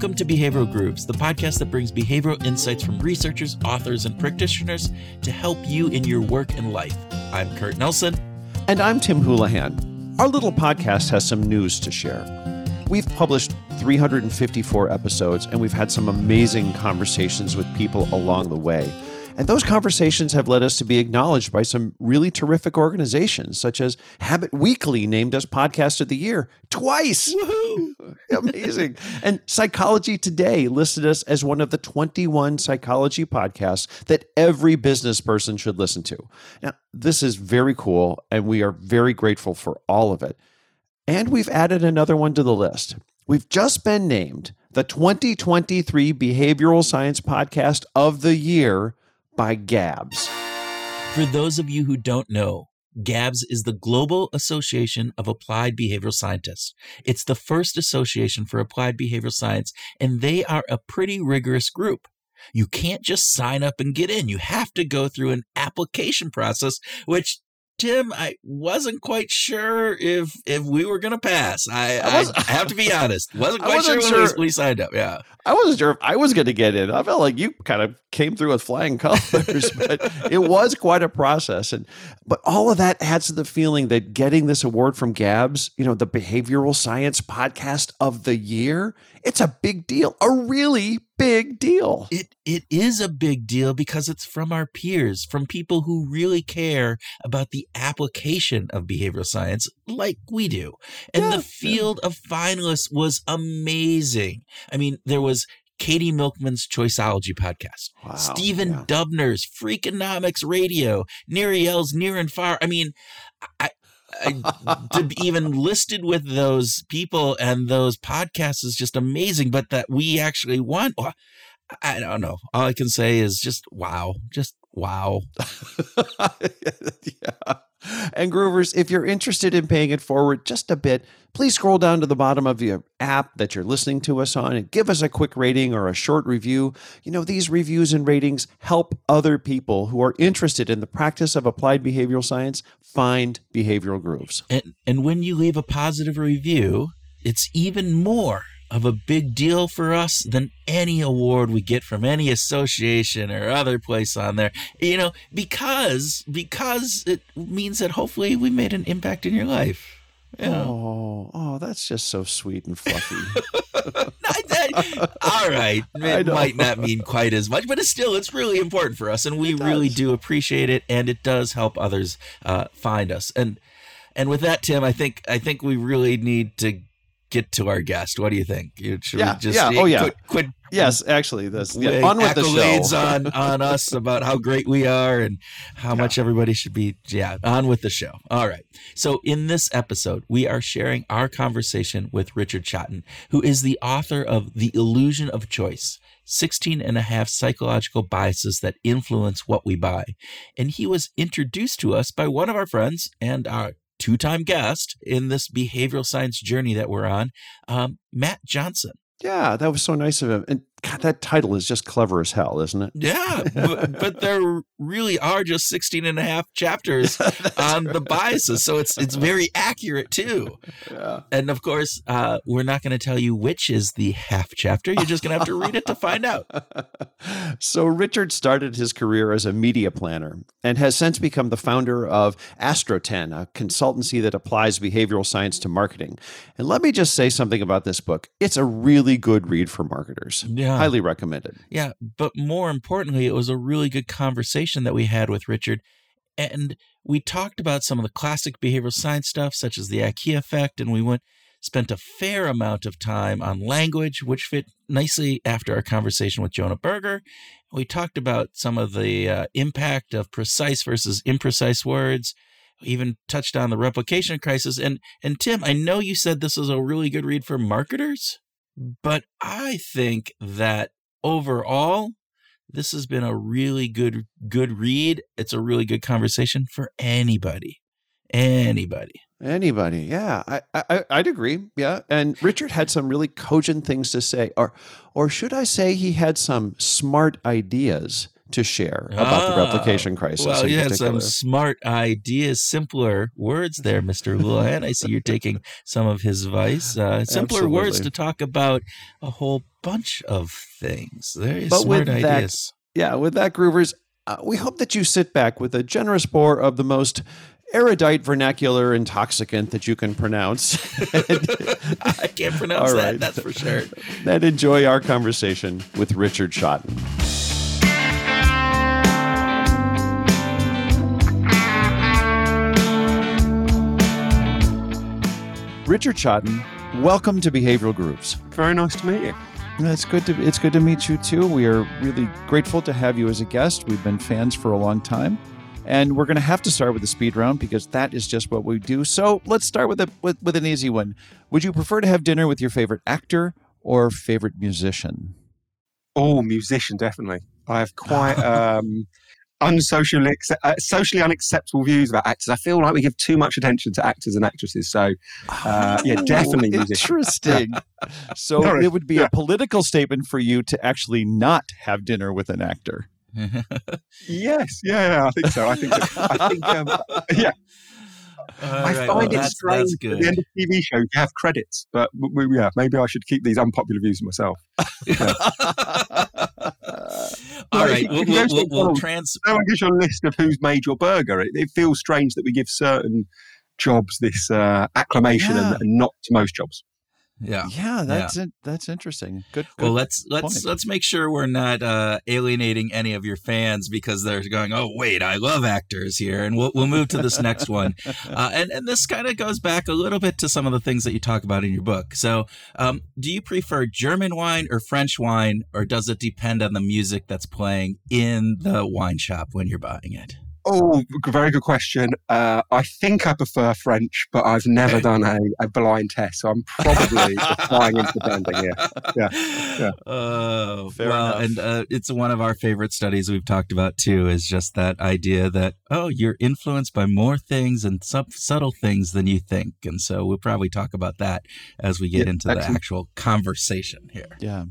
Welcome to Behavioral Grooves, the podcast that brings behavioral insights from researchers, authors, and practitioners to help you in your work and life. I'm Kurt Nelson. And I'm Tim Houlihan. Our little podcast has some news to share. We've published 354 episodes, and we've had some amazing conversations with people along the way. And those conversations have led us to be acknowledged by some really terrific organizations, such as Habit Weekly named us Podcast of the Year twice. Amazing. And Psychology Today listed us as one of the 21 psychology podcasts that every business person should listen to. Now, this is very cool, and we are very grateful for all of it. And we've added another one to the list. We've just been named the 2023 Behavioral Science Podcast of the Year by GABS. For those of you who don't know, GABS is the Global Association of Applied Behavioral Scientists. It's the first association for applied behavioral science, and they are a pretty rigorous group. You can't just sign up and get in. You have to go through an application process, which Tim, I wasn't quite sure if if we were going to pass. I, I, I, have to be honest, wasn't quite wasn't sure, sure when we, we, signed up. Yeah, I wasn't sure if I was going to get in. I felt like you kind of came through with flying colors, but it was quite a process. And but all of that adds to the feeling that getting this award from Gabs, you know, the Behavioral Science Podcast of the Year, it's a big deal, a really big deal. It it is a big deal because it's from our peers, from people who really care about the application of behavioral science like we do. And yeah, the field of finalists was amazing. I mean, there was Katie Milkman's Choiceology podcast, wow, Stephen yeah. Dubner's Freakonomics Radio, Niriel's Nir and Far. I mean, I, to be even listed with those people and those podcasts is just amazing. But that we actually want, I don't know. All I can say is just wow, just wow. yeah. And Groovers, if you're interested in paying it forward just a bit, please scroll down to the bottom of your app that you're listening to us on and give us a quick rating or a short review. You know, these reviews and ratings help other people who are interested in the practice of applied behavioral science find behavioral grooves. And, and when you leave a positive review, it's even more of a big deal for us than any award we get from any association or other place on there you know because because it means that hopefully we made an impact in your life yeah. Oh, oh, that's just so sweet and fluffy. all right, it might not mean quite as much, but it's still it's really important for us, and we really do appreciate it, and it does help others uh, find us. And and with that, Tim, I think I think we really need to get to our guest. What do you think? Should yeah, just, yeah, oh yeah. Quit, quit yes, actually, this yeah, on with the show. on on us about how great we are and how yeah. much everybody should be. Yeah, on with the show. All right. So in this episode, we are sharing our conversation with Richard Shotton, who is the author of The Illusion of Choice. 16 and a half psychological biases that influence what we buy. And he was introduced to us by one of our friends and our two time guest in this behavioral science journey that we're on, um, Matt Johnson. Yeah, that was so nice of him. And God, that title is just clever as hell, isn't it? Yeah, but, but, there really are just 16 and a half chapters on the biases. So it's it's very accurate too. Yeah. And of course, uh, we're not going to tell you which is the half chapter. You're just going to have to read it to find out. so Richard started his career as a media planner and has since become the founder of Astroten, a consultancy that applies behavioral science to marketing. And let me just say something about this book. It's a really good read for marketers. Yeah. Yeah. Highly recommended. Yeah. But more importantly, it was a really good conversation that we had with Richard. And we talked about some of the classic behavioral science stuff, such as the IKEA effect. And we went, spent a fair amount of time on language, which fit nicely after our conversation with Jonah Berger. We talked about some of the uh, impact of precise versus imprecise words. Even touched on the replication crisis. And and Tim, I know you said this was a really good read for marketers. But I think that overall, this has been a really good good read. It's a really good conversation for anybody. Anybody. Anybody, yeah, I, I I'd agree, yeah. And Richard had some really cogent things to say, or or should I say, he had some smart ideas to share about the Ah, replication crisis. Well, you had some smart ideas, simpler words there, Mr. Houlihan. I see you're taking some of his advice. Uh, simpler words to talk about a whole bunch of things. Very But smart with that- ideas. Yeah, with that, Groovers, uh, we hope that you sit back with a generous pour of the most erudite vernacular intoxicant that you can pronounce I can't pronounce All that, right. that's for sure. and enjoy our conversation with Richard Shotton. Richard Shotton, welcome to Behavioral Grooves. Very nice to meet you. It's good to it's good to meet you too. We are really grateful to have you as a guest. We've been fans for a long time, and we're going to have to start with the speed round because that is just what we do. So let's start with a with, with an easy one. Would you prefer to have dinner with your favorite actor or favorite musician? Oh, musician, definitely. I have quite um, unsocially, uh, socially unacceptable views about actors. I feel like we give too much attention to actors and actresses. So, uh, yeah, definitely musician. Interesting. so Sorry. it would be Yeah. a political statement for you to actually not have dinner with an actor. Yes, yeah, yeah, I think so. I think so. I think, um, yeah, All I right, find well, it that's, strange that's at good. the end of TV shows you have credits, but w- w- yeah, maybe I should keep these unpopular views to myself. All right, we'll, we'll, we'll, we'll trans. no one gives you a list of who's made your burger. It, it feels strange that we give certain jobs this uh, acclamation Yeah. and, and not to most jobs. Yeah. Yeah, that's it. That's interesting. Good. good. Well, let's let's point. let's make sure we're not uh, alienating any of your fans because they're going, "Oh, wait, I love actors here," and we'll we'll move to this next one. Uh, and and this kind of goes back a little bit to some of the things that you talk about in your book. So, um, do you prefer German wine or French wine, or does it depend on the music that's playing in the wine shop when you're buying it? Oh, very good question. Uh, I think I prefer French, but I've never done a, a blind test, so I'm probably flying into the blending here. Yeah, yeah. Oh, Fair well, enough. and uh, it's one of our favorite studies we've talked about too. Is just that idea that oh, you're influenced by more things and sub- subtle things than you think, and so we'll probably talk about that as we get Yeah, into the actual conversation here. Yeah.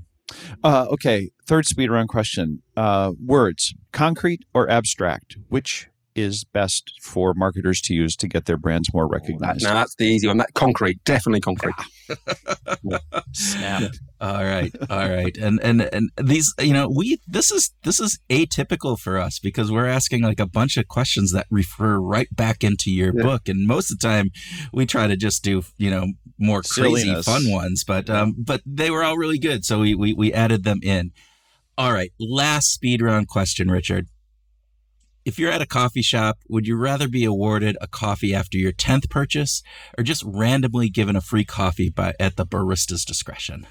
Uh, okay. Third speed round question. Uh, words, concrete or abstract? Which is best for marketers to use to get their brands more That, recognized? no, that's the easy one. That concrete, definitely concrete. Snap. All right, all right, and and and these, you know, we this is this is atypical for us because we're asking like a bunch of questions that refer right back into your Yeah. book, and most of the time we try to just do you know more crazy fun ones, but um, but they were all really good, so we we we added them in. All right, last speed round question, Richard. If you're at a coffee shop, would you rather be awarded a coffee after your 10th purchase or just randomly given a free coffee by at the barista's discretion?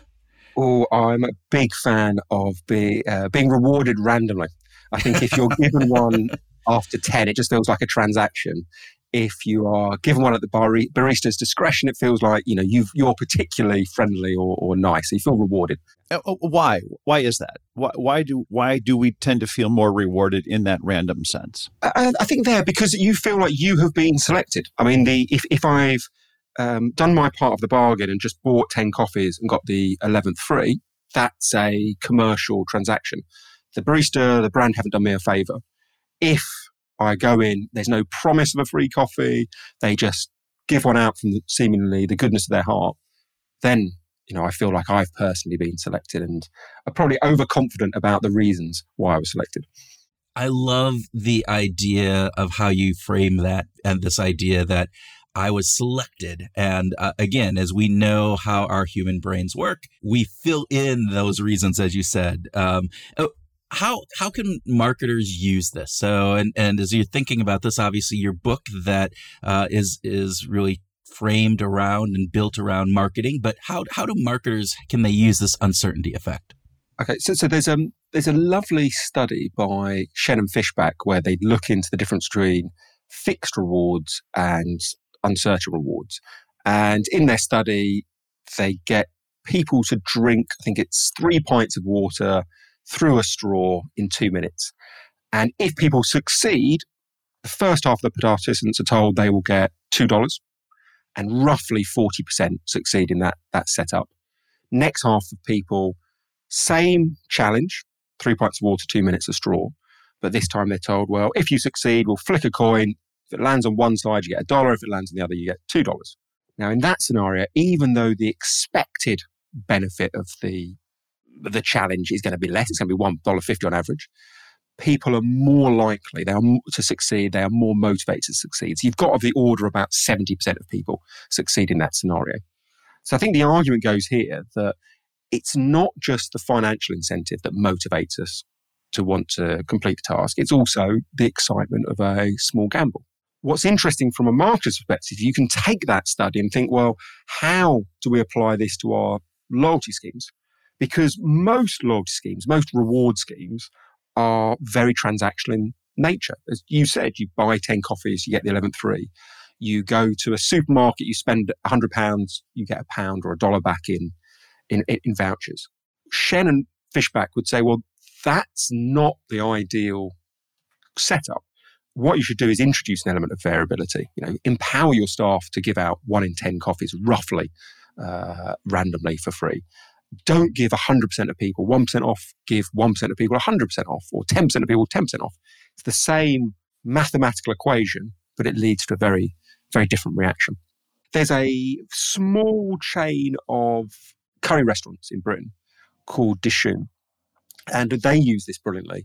Oh, I'm a big fan of be, uh, being rewarded randomly. I think if you're given one after 10, it just feels like a transaction. If you are given one at the bar- barista's discretion, it feels like you know you've, you're particularly friendly or, or nice. You feel rewarded. Uh, uh, why? Why is that? Why, why do why do we tend to feel more rewarded in that random sense? I, I think there because you feel like you have been selected. I mean, the if if I've um, done my part of the bargain and just bought ten coffees and got the eleventh free, that's a commercial transaction. The barista, the brand haven't done me a favor. If I go in, there's no promise of a free coffee. They just give one out from the, seemingly the goodness of their heart. Then you know I feel like I've personally been selected, and I'm probably overconfident about the reasons why I was selected. I love the idea of how you frame that and this idea that I was selected. And uh, again, as we know how our human brains work, we fill in those reasons, as you said. Um, oh, how how can marketers use this? So, and and as you're thinking about this, obviously your book that uh, is is really framed around and built around marketing. But how how do marketers can they use this uncertainty effect? Okay, so so there's um there's a lovely study by Shen and Fishbach where they look into the difference between fixed rewards and uncertain rewards, and in their study they get people to drink I think it's three pints of water through a straw in two minutes, and if people succeed, the first half of the participants are told they will get two dollars, and roughly forty percent succeed in that that setup. Next half of people same challenge, three pints of water, two minutes of straw. But this time they're told, well, if you succeed, we'll flick a coin. If it lands on one side, you get a dollar. If it lands on the other, you get $2. Now, in that scenario, even though the expected benefit of the the challenge is going to be less, it's going to be one dollar fifty on average. People are more likely they are to succeed. They are more motivated to succeed. So you've got of the order about seventy percent of people succeed in that scenario. So I think the argument goes here that it's not just the financial incentive that motivates us to want to complete the task. It's also the excitement of a small gamble. What's interesting from a marketer's perspective, you can take that study and think, well, how do we apply this to our loyalty schemes? Because most loyalty schemes, most reward schemes are very transactional in nature. As you said, you buy 10 coffees, you get the 11th free. You go to a supermarket, you spend £100, you get a pound or a dollar back in, in, in vouchers. Shen and Fishbach would say, well, that's not the ideal setup. What you should do is introduce an element of variability. You know, empower your staff to give out one in ten coffees roughly uh, randomly for free. Don't give 100% of people 1% off, give 1% of people 100% off, or 10% of people 10% off. It's the same mathematical equation, but it leads to a very, very different reaction. There's a small chain of curry restaurants in Britain called Dishoom, and they use this brilliantly.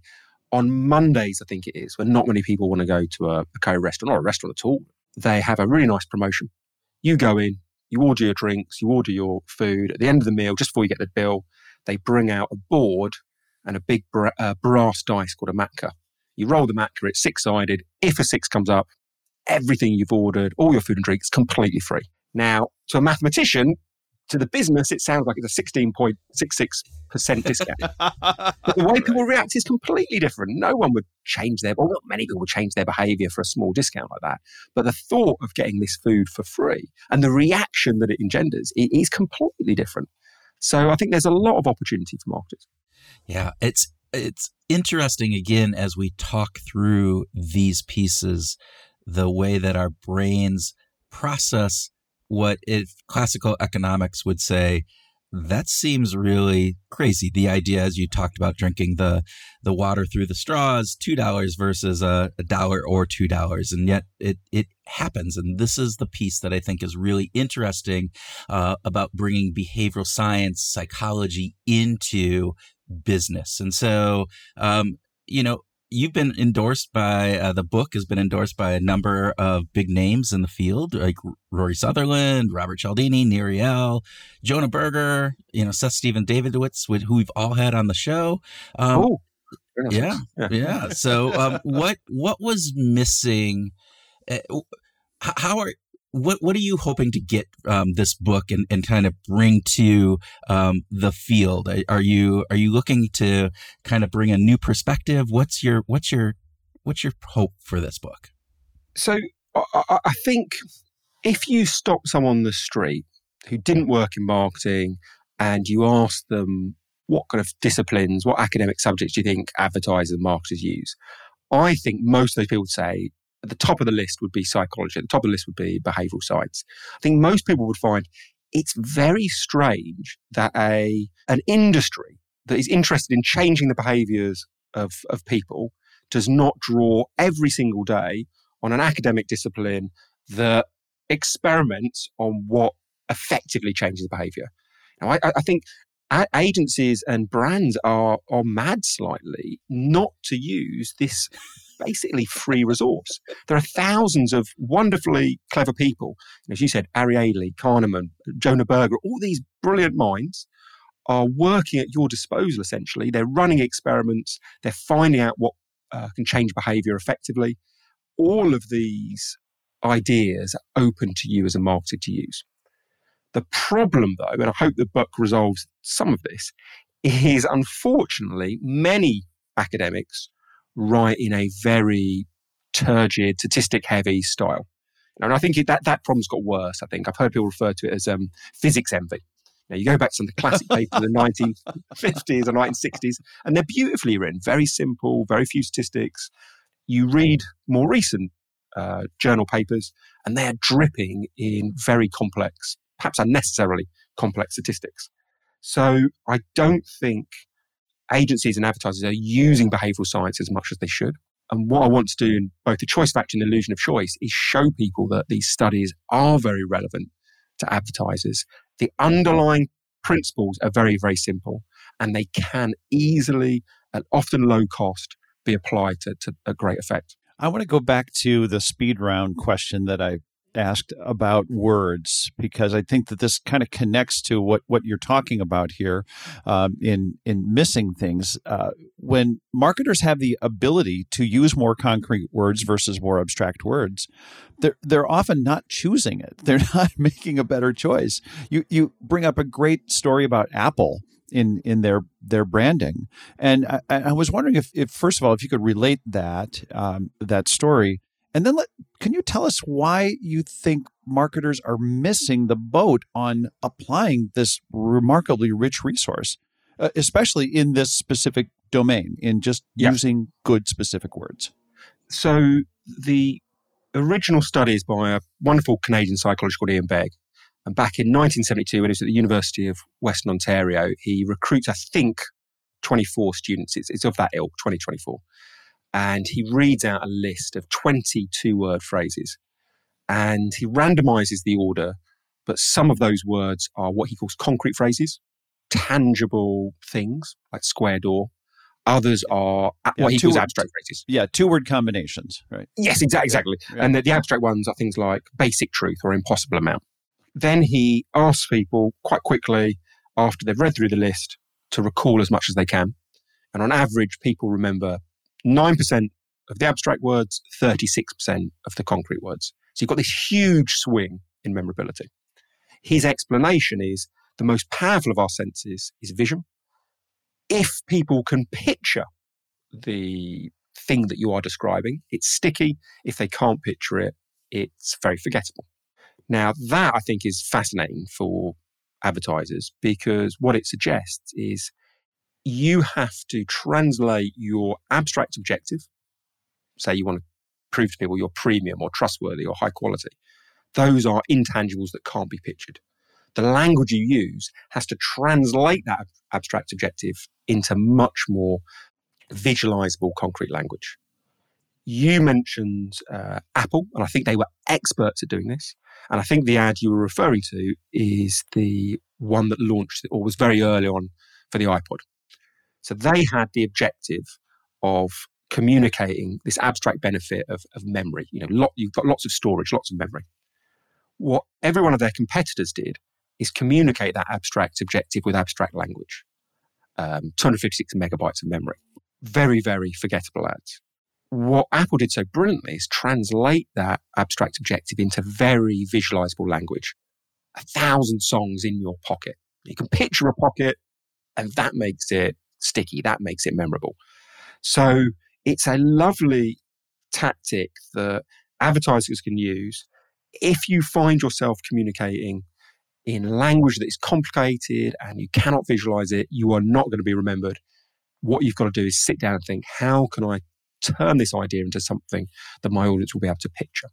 On Mondays, I think it is, when not many people want to go to a, a curry restaurant or a restaurant at all, they have a really nice promotion. You go in, you order your drinks, you order your food. At the end of the meal, just before you get the bill, they bring out a board and a big bra- uh, brass dice called a matka. You roll the matka, it's six sided. If a six comes up, everything you've ordered, all your food and drinks, completely free. Now, to a mathematician, to the business, it sounds like it's a 16.66% discount. but the way people react is completely different. No one would change their, or not many people would change their behavior for a small discount like that. But the thought of getting this food for free and the reaction that it engenders it is completely different. So I think there's a lot of opportunity for marketers. Yeah, it's it's interesting again as we talk through these pieces, the way that our brains process what if classical economics would say that seems really crazy. The idea, as you talked about, drinking the the water through the straws, two dollars versus a, a dollar or two dollars, and yet it it happens. And this is the piece that I think is really interesting uh, about bringing behavioral science, psychology into business. And so, um, you know, you've been endorsed by uh, the book has been endorsed by a number of big names in the field, like Rory Sutherland, Robert Cialdini, Eyal, Jonah Berger, you know, Seth Stephens-Davidowitz, who we've all had on the show. Um, oh, yeah, yeah, yeah. So, um, what what was missing? Uh, how are what what are you hoping to get um, this book and, and kind of bring to um, the field? Are you are you looking to kind of bring a new perspective? What's your what's your what's your hope for this book? So I, I think if you stop someone on the street who didn't work in marketing and you ask them what kind of disciplines, what academic subjects do you think advertisers and marketers use? I think most of those people would say at the top of the list would be psychology. At the top of the list would be behavioral science. I think most people would find it's very strange that a an industry that is interested in changing the behaviors of, of people does not draw every single day on an academic discipline that experiments on what effectively changes behavior. Now, I, I think agencies and brands are, are mad slightly not to use this basically free resource. There are thousands of wonderfully clever people. As you said, Ariely, Kahneman, Jonah Berger, all these brilliant minds are working at your disposal essentially. They're running experiments, they're finding out what uh, can change behavior effectively. All of these ideas are open to you as a marketer to use. The problem, though, and I hope the book resolves some of this, is unfortunately many academics write in a very turgid, statistic heavy style. And I think that, that problem's got worse, I think. I've heard people refer to it as um, physics envy. Now, you go back to some of the classic papers in the 1950s or 1960s, and they're beautifully written, very simple, very few statistics. You read more recent uh, journal papers, and they're dripping in very complex, perhaps unnecessarily complex statistics. So I don't think agencies and advertisers are using behavioral science as much as they should. And what I want to do in both the choice factory and the illusion of choice is show people that these studies are very relevant to advertisers. The underlying principles are very, very simple and they can easily and often low cost be applied to, to a great effect. I want to go back to the speed round question that I asked about words because I think that this kind of connects to what what you're talking about here um, in in missing things. Uh, when marketers have the ability to use more concrete words versus more abstract words, they're they're often not choosing it. They're not making a better choice. You you bring up a great story about Apple in in their their branding. And I, I, was wondering if, if first of all, if you could relate that um, that story and then let, can you tell us why you think marketers are missing the boat on applying this remarkably rich resource, uh, especially in this specific domain, in just yeah. using good specific words? So, the original study is by a wonderful Canadian psychologist called Ian Begg. And back in 1972, when he was at the University of Western Ontario, he recruits, I think, 24 students. It's, it's of that ilk, 2024 and he reads out a list of 22 word phrases. And he randomizes the order but some of those words are what he calls concrete phrases tangible things like square door. Others are yeah, what he calls word, abstract phrases. Yeah two word combinations right? Yes exactly exactly. yeah. and the, the abstract ones are things like basic truth or impossible amount. Then he asks people quite quickly after they've read through the list to recall as much as they can. And on average people remember 9% of the abstract words, 36% of the concrete words. So you've got this huge swing in memorability. His explanation is the most powerful of our senses is vision. If people can picture the thing that you are describing, it's sticky. If they can't picture it, it's very forgettable. Now, that I think is fascinating for advertisers because what it suggests is you have to translate your abstract objective. Say you want to prove to people you're premium or trustworthy or high quality. Those are intangibles that can't be pictured. The language you use has to translate that abstract objective into much more visualizable concrete language. You mentioned uh, Apple, and I think they were experts at doing this. And I think the ad you were referring to is the one that launched or was very early on for the iPod. So they had the objective of communicating this abstract benefit of, of memory. You know, lot, you've got lots of storage, lots of memory. What every one of their competitors did is communicate that abstract objective with abstract language. Um, 256 megabytes of memory. Very, very forgettable ads. What Apple did so brilliantly is translate that abstract objective into very visualizable language. A thousand songs in your pocket. You can picture a pocket, and that makes it sticky. That makes it memorable. So it's a lovely tactic that advertisers can use if you find yourself communicating in language that is complicated and you cannot visualize it, you are not going to be remembered. What you've got to do is sit down and think, how can I turn this idea into something that my audience will be able to picture?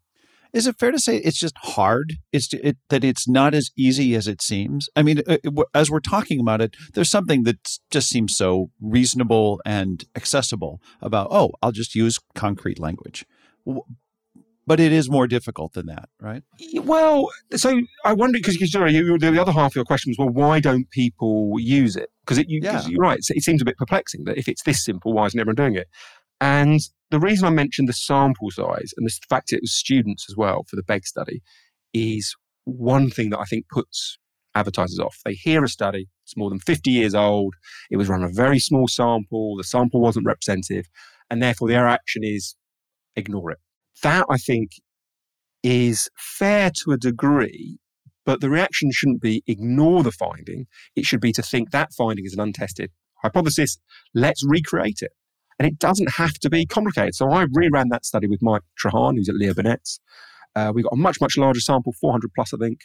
Is it fair to say it's just hard? It's it, that it's not as easy as it seems. I mean, it, uh, as we're talking about it, there's something that just seems so reasonable and accessible about. Oh, I'll just use concrete language, but it is more difficult than that, right? Well, so I wonder because you sorry, you, the other half of your question was, well, why don't people use it? Because you, yeah. you're right. It seems a bit perplexing that if it's this simple, why isn't everyone doing it? And the reason I mentioned the sample size and the fact it was students as well for the Begg study is one thing that I think puts advertisers off. They hear a study, it's more than 50 years old, it was run on a very small sample, the sample wasn't representative, and therefore their action is ignore it. That I think is fair to a degree, but the reaction shouldn't be ignore the finding. It should be to think that finding is an untested hypothesis. Let's recreate it. And it doesn't have to be complicated. So I reran that study with Mike Trahan, who's at Leo Burnett's. Uh, we got a much, much larger sample, 400 plus, I think.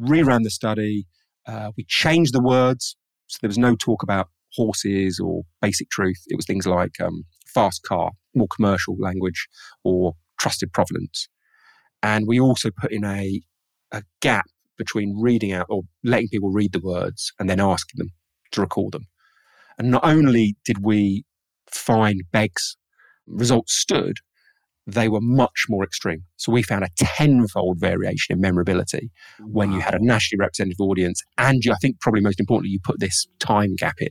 Reran the study. Uh, we changed the words. So there was no talk about horses or basic truth. It was things like um, fast car, more commercial language, or trusted provenance. And we also put in a, a gap between reading out or letting people read the words and then asking them to recall them. And not only did we find Begg's results stood, they were much more extreme. So we found a tenfold variation in memorability wow. when you had a nationally representative audience, and you, I think probably most importantly, you put this time gap in.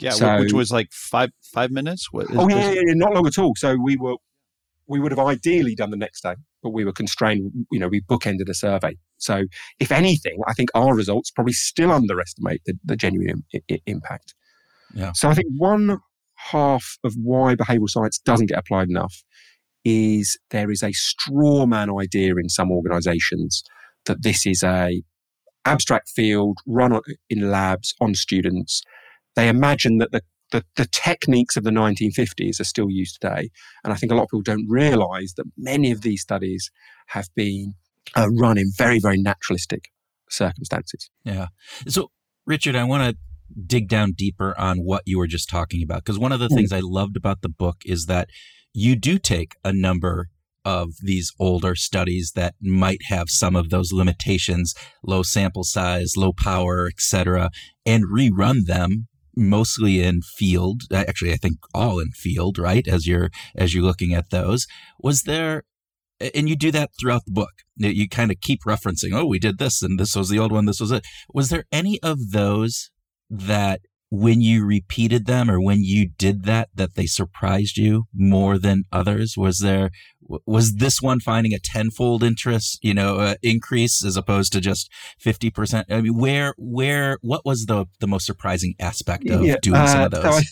Yeah, so, which was like five five minutes. What, oh yeah, yeah, yeah, not long at all. So we were we would have ideally done the next day, but we were constrained. You know, we bookended a survey. So if anything, I think our results probably still underestimate the, the genuine Im- I- impact. Yeah. So I think one half of why behavioural science doesn't get applied enough is there is a straw man idea in some organisations that this is a abstract field run in labs on students. They imagine that the the, the techniques of the 1950s are still used today. And I think a lot of people don't realize that many of these studies have been uh, run in very, very naturalistic circumstances. Yeah. So, Richard, I want to dig down deeper on what you were just talking about. Because one of the mm. things I loved about the book is that you do take a number of these older studies that might have some of those limitations, low sample size, low power, etc., and rerun them mostly in field actually i think all in field right as you're as you're looking at those was there and you do that throughout the book you kind of keep referencing oh we did this and this was the old one this was it was there any of those that when you repeated them or when you did that that they surprised you more than others? Was there was this one finding a tenfold interest you know uh, increase as opposed to just 50% i mean where where what was the the most surprising aspect of yeah, doing uh, some of those so I,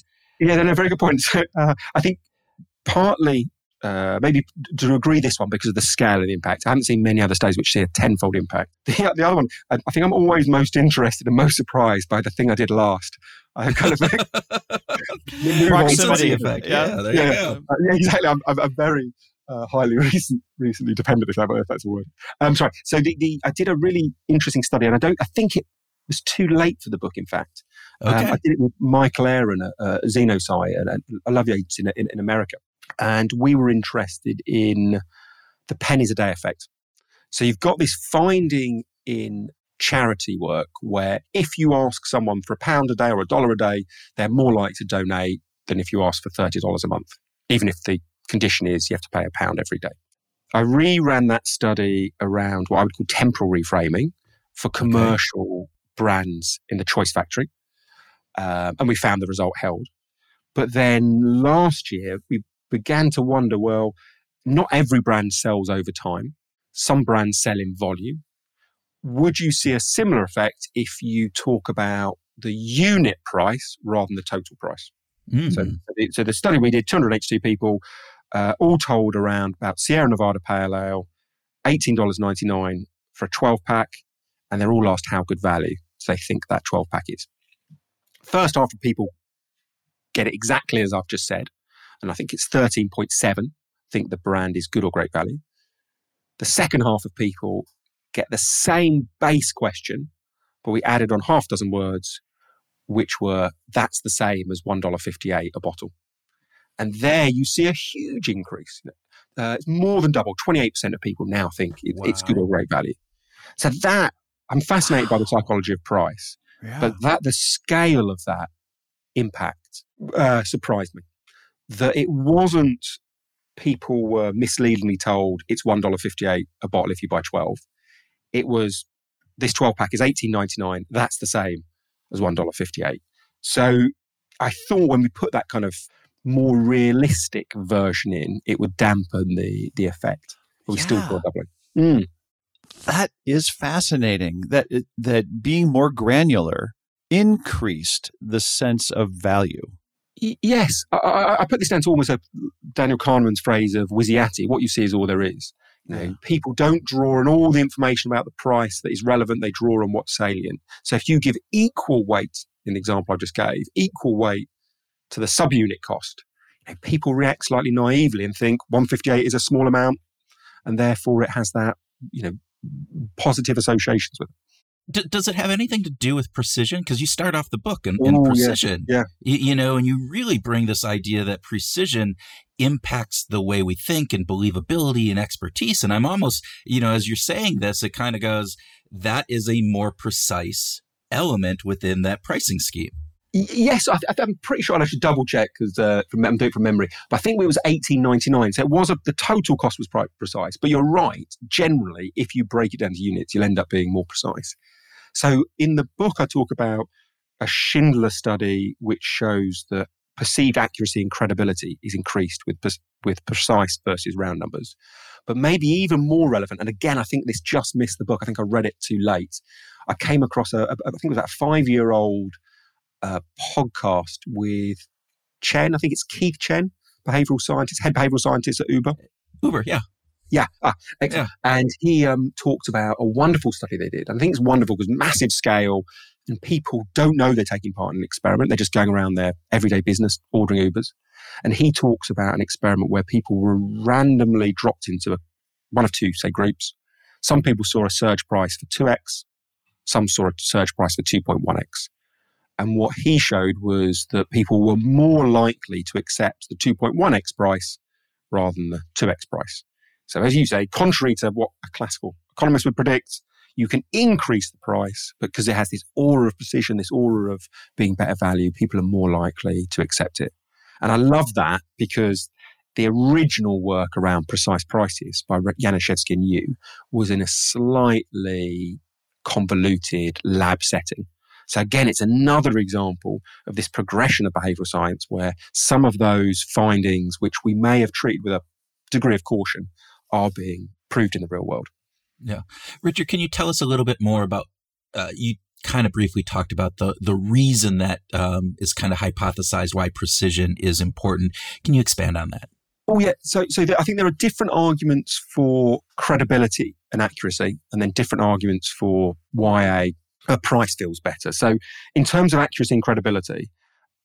yeah then a very good point. So, uh, i think partly uh, maybe to agree this one because of the scale of the impact. I haven't seen many other studies which see a tenfold impact. The, the other one, I, I, think I'm always most interested and most surprised by the thing I did last. I have kind of proximity effect. Yeah, yeah, yeah, yeah. Uh, yeah exactly. I'm, I'm, I'm very uh, highly recent, recently dependent, if, if that's a word. I'm um, sorry. So the, the, I did a really interesting study, and I don't. I think it was too late for the book. In fact, um, okay. um, I did it with Michael Aaron at uh, XenoPsi, a, a love agency in, in, in America and we were interested in the pennies a day effect. So you've got this finding in charity work where if you ask someone for a pound a day or a dollar a day, they're more likely to donate than if you ask for $30 a month, even if the condition is you have to pay a pound every day. I reran that study around what I would call temporal reframing for commercial okay. brands in the choice factory. Um, and we found the result held. But then last year, we began to wonder well, not every brand sells over time. Some brands sell in volume. Would you see a similar effect if you talk about the unit price rather than the total price? Mm. So, so the study we did, 282 people, uh, all told around about Sierra Nevada Pale Ale, $18.99 for a 12 pack, and they're all asked how good value so they think that 12 pack is. First half of people get it exactly as I've just said and I think it's 13.7 think the brand is good or great value. The second half of people get the same base question, but we added on half dozen words, which were that's the same as $1.58 a bottle. And there you see a huge increase. Uh, it's more than double. 28% of people now think it, wow. it's good or great value. So that, I'm fascinated by the psychology of price, yeah. but that the scale of that impact uh, surprised me that it wasn't people were misleadingly told it's $1.58 a bottle if you buy 12. It was this 12 pack is $18.99. That's the same as $1.58. So I thought when we put that kind of more realistic version in, it would dampen the, the effect. But we yeah. still got doubling. Mm. That is fascinating. That that being more granular increased the sense of value yes, I, I, put this down to almost a Daniel Kahneman's phrase of WYSIATI. What you see is all there is. You know, people don't draw on all the information about the price that is relevant. They draw on what's salient. So if you give equal weight, in the example I just gave, equal weight to the subunit cost, you know, people react slightly naively and think 158 is a small amount, and therefore it has that you know positive associations with it. D- does it have anything to do with precision? Because you start off the book in, in precision, yeah, yeah. You, you know, and you really bring this idea that precision impacts the way we think and believability and expertise. And I'm almost, you know, as you're saying this, it kind of goes, that is a more precise element within that pricing scheme. Yes, I, am pretty sure I should double check because uh, I'm doing it from memory. But I think it was 18.99, so it was a, the total cost was precise. But you're right. Generally, if you break it down to units, you'll end up being more precise. So in the book, I talk about a Schindler study which shows that perceived accuracy and credibility is increased with with precise versus round numbers. But maybe even more relevant, and again, I think this just missed the book. I think I read it too late. I came across a, a I think it was a five year old uh, podcast with Chen. I think it's Keith Chen, behavioral scientist, head behavioral scientist at Uber. Uber, yeah. Yeah, ah, yeah. and he um, talked about a wonderful study they did. And I think it's wonderful because massive scale, and people don't know they're taking part in an experiment. They're just going around their everyday business ordering Ubers. And he talks about an experiment where people were randomly dropped into a, one of two, say, groups. Some people saw a surge price for 2x, some saw a surge price for 2.1x. And what he showed was that people were more likely to accept the 2.1x price rather than the 2x price. So, as you say, contrary to what a classical economist would predict, you can increase the price because it has this aura of precision, this aura of being better value. People are more likely to accept it. And I love that because the original work around precise prices by Janiszewski and Uy was in a slightly convoluted lab setting. So again, it's another example of this progression of behavioral science where some of those findings, which we may have treated with a degree of caution, are being proved in the real world. Yeah. Richard, can you tell us a little bit more about, uh, you kind of briefly talked about the, the reason that um, is kind of hypothesized why precision is important. Can you expand on that? Oh yeah, so so I think there are different arguments for credibility and accuracy, and then different arguments for why a, a price feels better. So in terms of accuracy and credibility,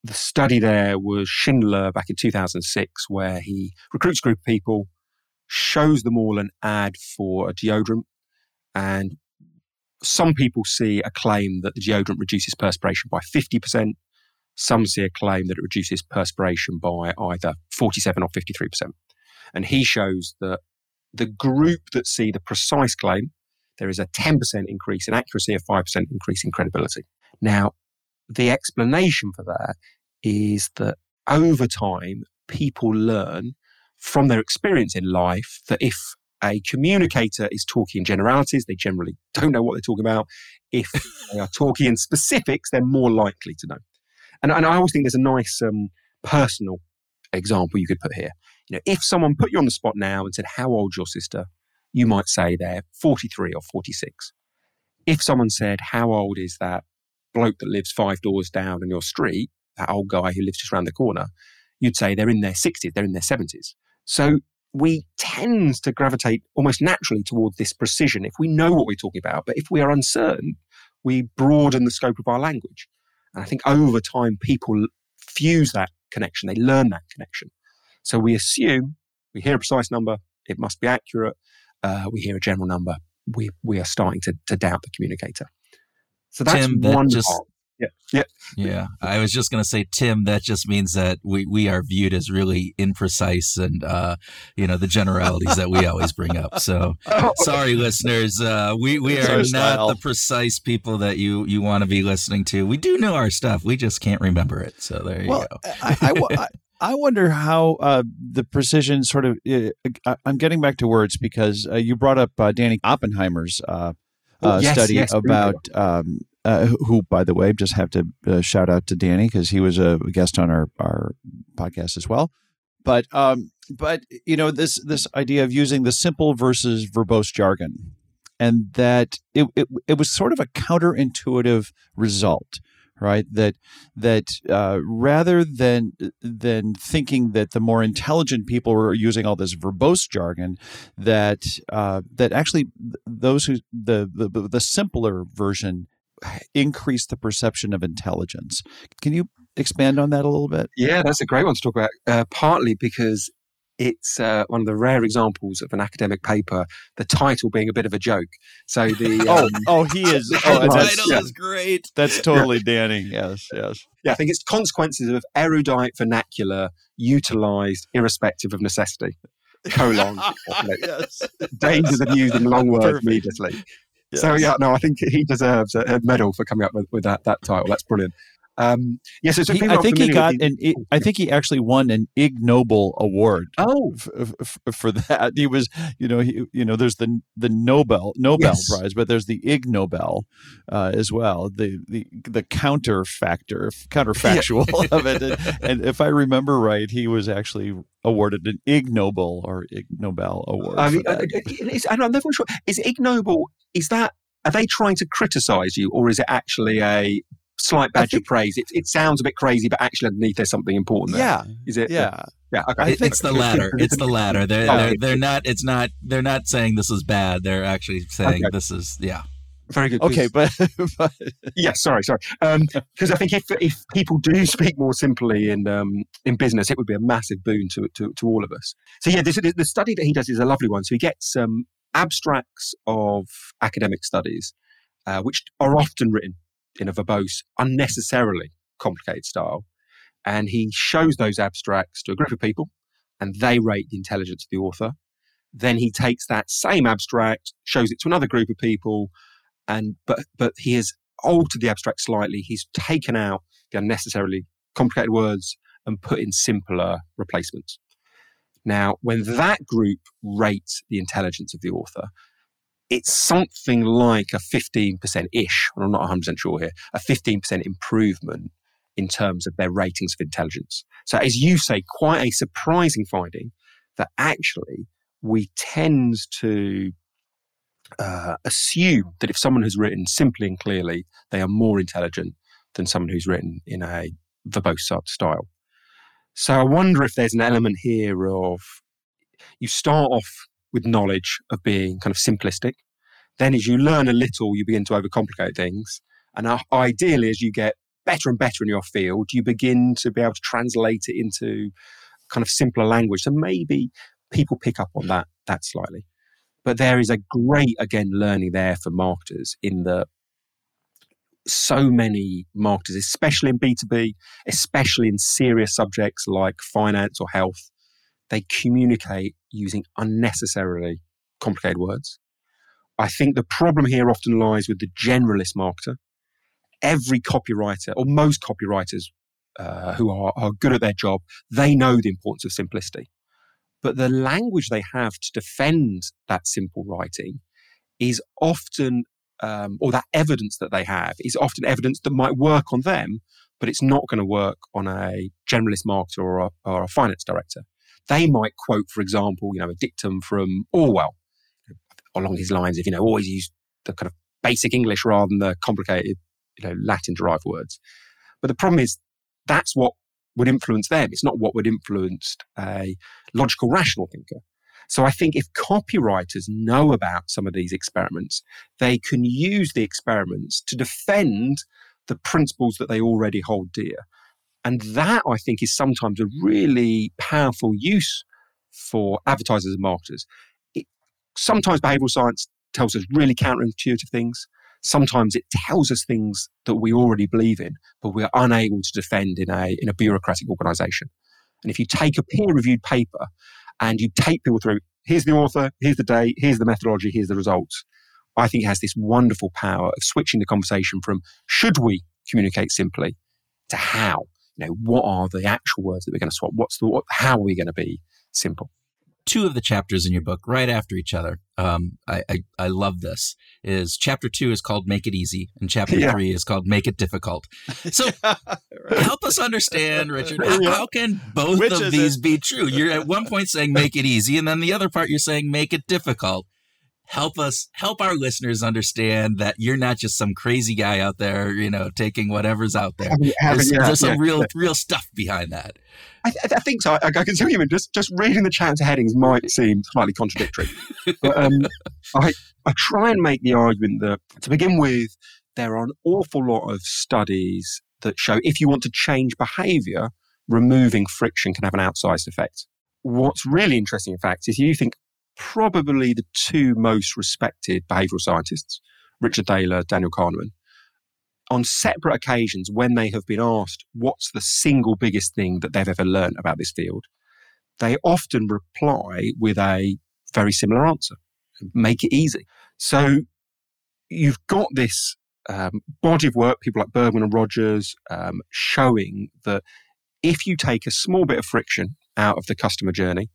the study there was Schindler back in 2006, where he recruits a group of people, shows them all an ad for a deodorant. And some people see a claim that the deodorant reduces perspiration by 50%. Some see a claim that it reduces perspiration by either 47 or 53%. And he shows that the group that see the precise claim, there is a 10% increase in accuracy, a 5% increase in credibility. Now, the explanation for that is that over time, people learn from their experience in life that if a communicator is talking in generalities, they generally don't know what they're talking about. If they are talking in specifics, they're more likely to know. And, and I always think there's a nice um, personal example you could put here. You know, if someone put you on the spot now and said, "How old's your sister?" you might say they're 43 or 46. If someone said, "How old is that bloke that lives five doors down in your street?" that old guy who lives just around the corner, you'd say they're in their 60s, they're in their 70s. So we tend to gravitate almost naturally towards this precision if we know what we're talking about. But if we are uncertain, we broaden the scope of our language. And I think over time, people fuse that connection, they learn that connection. So we assume we hear a precise number, it must be accurate. Uh, we hear a general number, we, we are starting to, to doubt the communicator. So that's Tim, that one just, part. Yeah. Yeah. Yeah. I was just going to say, Tim, that just means that we, we are viewed as really imprecise and, uh, you know, the generalities that we always bring up. So sorry, listeners. Uh, we, we are not style. the precise people that you, you want to be listening to. We do know our stuff. We just can't remember it. So there you well, go. I, I, I, I wonder how uh, the precision sort of. Uh, I'm getting back to words because uh, you brought up uh, Danny Oppenheimer's uh, oh, yes, study yes, about um, uh, who, by the way, just have to uh, shout out to Danny because he was a guest on our our podcast as well. But um, but you know this this idea of using the simple versus verbose jargon, and that it it, it was sort of a counterintuitive result right that that uh, rather than than thinking that the more intelligent people were using all this verbose jargon that uh, that actually those who the, the the simpler version increase the perception of intelligence. Can you expand on that a little bit? Yeah, that's a great one to talk about. Uh, partly because it's uh, one of the rare examples of an academic paper, the title being a bit of a joke. So the oh, um, oh, he is. Oh, the title yeah. is great. That's totally yeah. Danny. Yes, yes. Yeah, I think it's consequences of erudite vernacular utilized irrespective of necessity. Colon. yes. Dangers of using long words needlessly. So yeah, no, I think he deserves a, a, medal for coming up with, with that that title. That's brilliant. Um, yes, yeah, so, he, I think he got an. I think he actually won an Ig Nobel award. Oh, f- f- for that he was, you know, he, you know, there's the the Nobel Nobel yes. Prize, but there's the Ig Nobel uh, as well. The the the counter factor, counterfactual yeah. of it. And, and, if I remember right, he was actually awarded an Ig Nobel or Ig Nobel award. I mean, uh, I'm never sure. Is Ig Nobel? Is that are they trying to criticize you, or is it actually a slight badge think, of praise. It, it sounds a bit crazy, but actually underneath there's something important. There. Yeah, is it? Yeah, yeah. Okay. It, it's the latter. It's the latter. They're, oh, they're, they're not. It's not. They're not saying this is bad. They're actually saying okay. this is yeah. Very good. Okay, but, but yeah, sorry, sorry. Because um, I think if if people do speak more simply in um, in business, it would be a massive boon to to, to all of us. So yeah, this, the study that he does is a lovely one. So he gets um, abstracts of academic studies, uh, which are often written in a verbose, unnecessarily complicated style. And he shows those abstracts to a group of people and they rate the intelligence of the author. Then he takes that same abstract, shows it to another group of people, and but but he has altered the abstract slightly. He's taken out the unnecessarily complicated words and put in simpler replacements. Now, when that group rates the intelligence of the author, it's something like a 15% ish, I'm not 100% sure here, a 15% improvement in terms of their ratings of intelligence. So, as you say, quite a surprising finding that actually we tend to uh, assume that if someone has written simply and clearly, they are more intelligent than someone who's written in a verbose style. So, I wonder if there's an element here of you start off with knowledge of being kind of simplistic. Then, as you learn a little, you begin to overcomplicate things. And uh, ideally, as you get better and better in your field, you begin to be able to translate it into kind of simpler language. So maybe people pick up on that that slightly. But there is a great, again, learning there for marketers in that so many marketers, especially in B2B, especially in serious subjects like finance or health, they communicate using unnecessarily complicated words. I think the problem here often lies with the generalist marketer. Every copywriter, or most copywriters uh, who are, are good at their job, they know the importance of simplicity. But the language they have to defend that simple writing is often, um, or that evidence that they have is often evidence that might work on them, but it's not going to work on a generalist marketer or a, or a finance director. They might quote, for example, you know, a dictum from Orwell along these lines of, you know, always use the kind of basic English rather than the complicated, you know, Latin derived words. But the problem is that's what would influence them. It's not what would influence a logical, rational thinker. So I think if copywriters know about some of these experiments, they can use the experiments to defend the principles that they already hold dear. And that, I think, is sometimes a really powerful use for advertisers and marketers. It, sometimes behavioral science tells us really counterintuitive things. Sometimes it tells us things that we already believe in, but we're unable to defend in a, in a bureaucratic organization. And if you take a peer reviewed paper and you take people through, here's the author, here's the date, here's the methodology, here's the results, I think it has this wonderful power of switching the conversation from should we communicate simply to how you know, what are the actual words that we're going to swap? What's the, what, how are we going to be simple? Two of the chapters in your book, right after each other. Um, I, I, I love this. Is chapter two is called "Make It Easy" and chapter yeah. three is called "Make It Difficult." So, right. help us understand, Richard. How, how can both Which of these it? be true? You're at one point saying "Make it easy," and then the other part you're saying "Make it difficult." Help us help our listeners understand that you're not just some crazy guy out there you know taking whatever's out there. There's, yeah, there's some yeah, real yeah. real stuff behind that. I, I think so. I, I, can tell you just just reading the chapter headings might seem slightly contradictory. But um, I, I try and make the argument that to begin with there are an awful lot of studies that show if you want to change behavior removing friction can have an outsized effect. What's really interesting in fact is you think probably the two most respected behavioral scientists, Richard Thaler, Daniel Kahneman, on separate occasions when they have been asked what's the single biggest thing that they've ever learned about this field, they often reply with a very similar answer make it easy. So you've got this um, body of work, people like Bergman and Rogers, um, showing that if you take a small bit of friction out of the customer journey,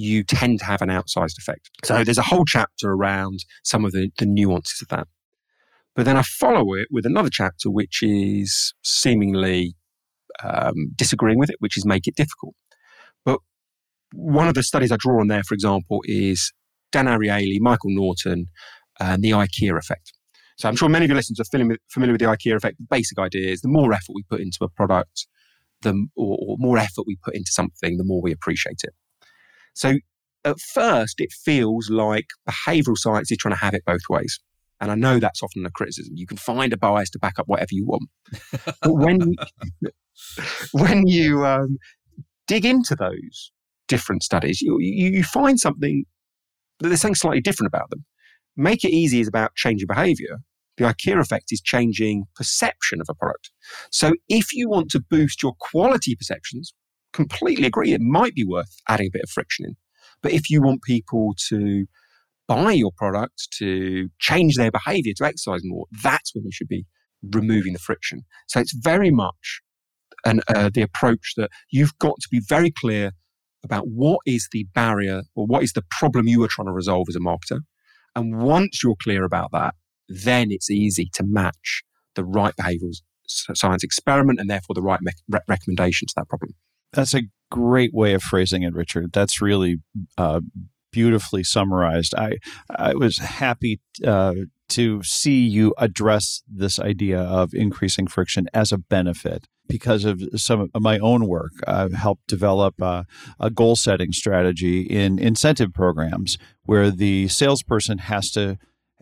you tend to have an outsized effect. So there's a whole chapter around some of the, the nuances of that. But then I follow it with another chapter, which is seemingly um, disagreeing with it, which is make it difficult. But one of the studies I draw on there, for example, is Dan Ariely, Michael Norton, and the IKEA effect. So I'm sure many of your listeners are familiar with the IKEA effect. The basic idea is the more effort we put into a product, the or, or more effort we put into something, the more we appreciate it. So at first, it feels like behavioral science is trying to have it both ways. And I know that's often a criticism. You can find a bias to back up whatever you want. but when you, when you um, dig into those different studies, you, you, find something that there's something slightly different about them. Make it easy is about changing behavior. The IKEA effect is changing perception of a product. So if you want to boost your quality perceptions, completely agree, it might be worth adding a bit of friction in. But if you want people to buy your product, to change their behavior, to exercise more, that's when you should be removing the friction. So it's very much an, uh, the approach that you've got to be very clear about what is the barrier or what is the problem you are trying to resolve as a marketer. And once you're clear about that, then it's easy to match the right behavioral science experiment and therefore the right me- re- recommendation to that problem. That's a great way of phrasing it, Richard. That's really uh, beautifully summarized. I I was happy uh, to see you address this idea of increasing friction as a benefit because of some of my own work. I've helped develop a, a goal setting strategy in incentive programs where the salesperson has to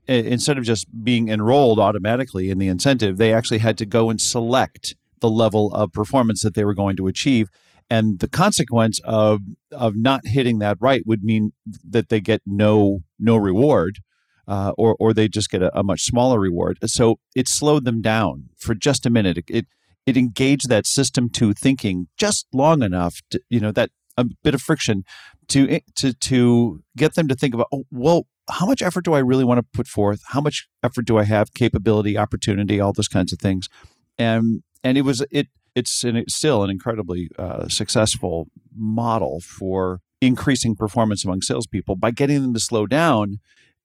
instead of just being enrolled automatically in the incentive, they actually had to go and select the level of performance that they were going to achieve. And the consequence of of not hitting that right would mean that they get no no reward, uh, or or they just get a, a, much smaller reward. So it slowed them down for just a minute. It, it engaged that system to thinking just long enough to you know that a bit of friction to to to get them to think about oh well how much effort do I really want to put forth? How much effort do I have? Capability, opportunity, all those kinds of things, and and it was it it's, an, it's still an incredibly uh, successful model for increasing performance among salespeople by getting them to slow down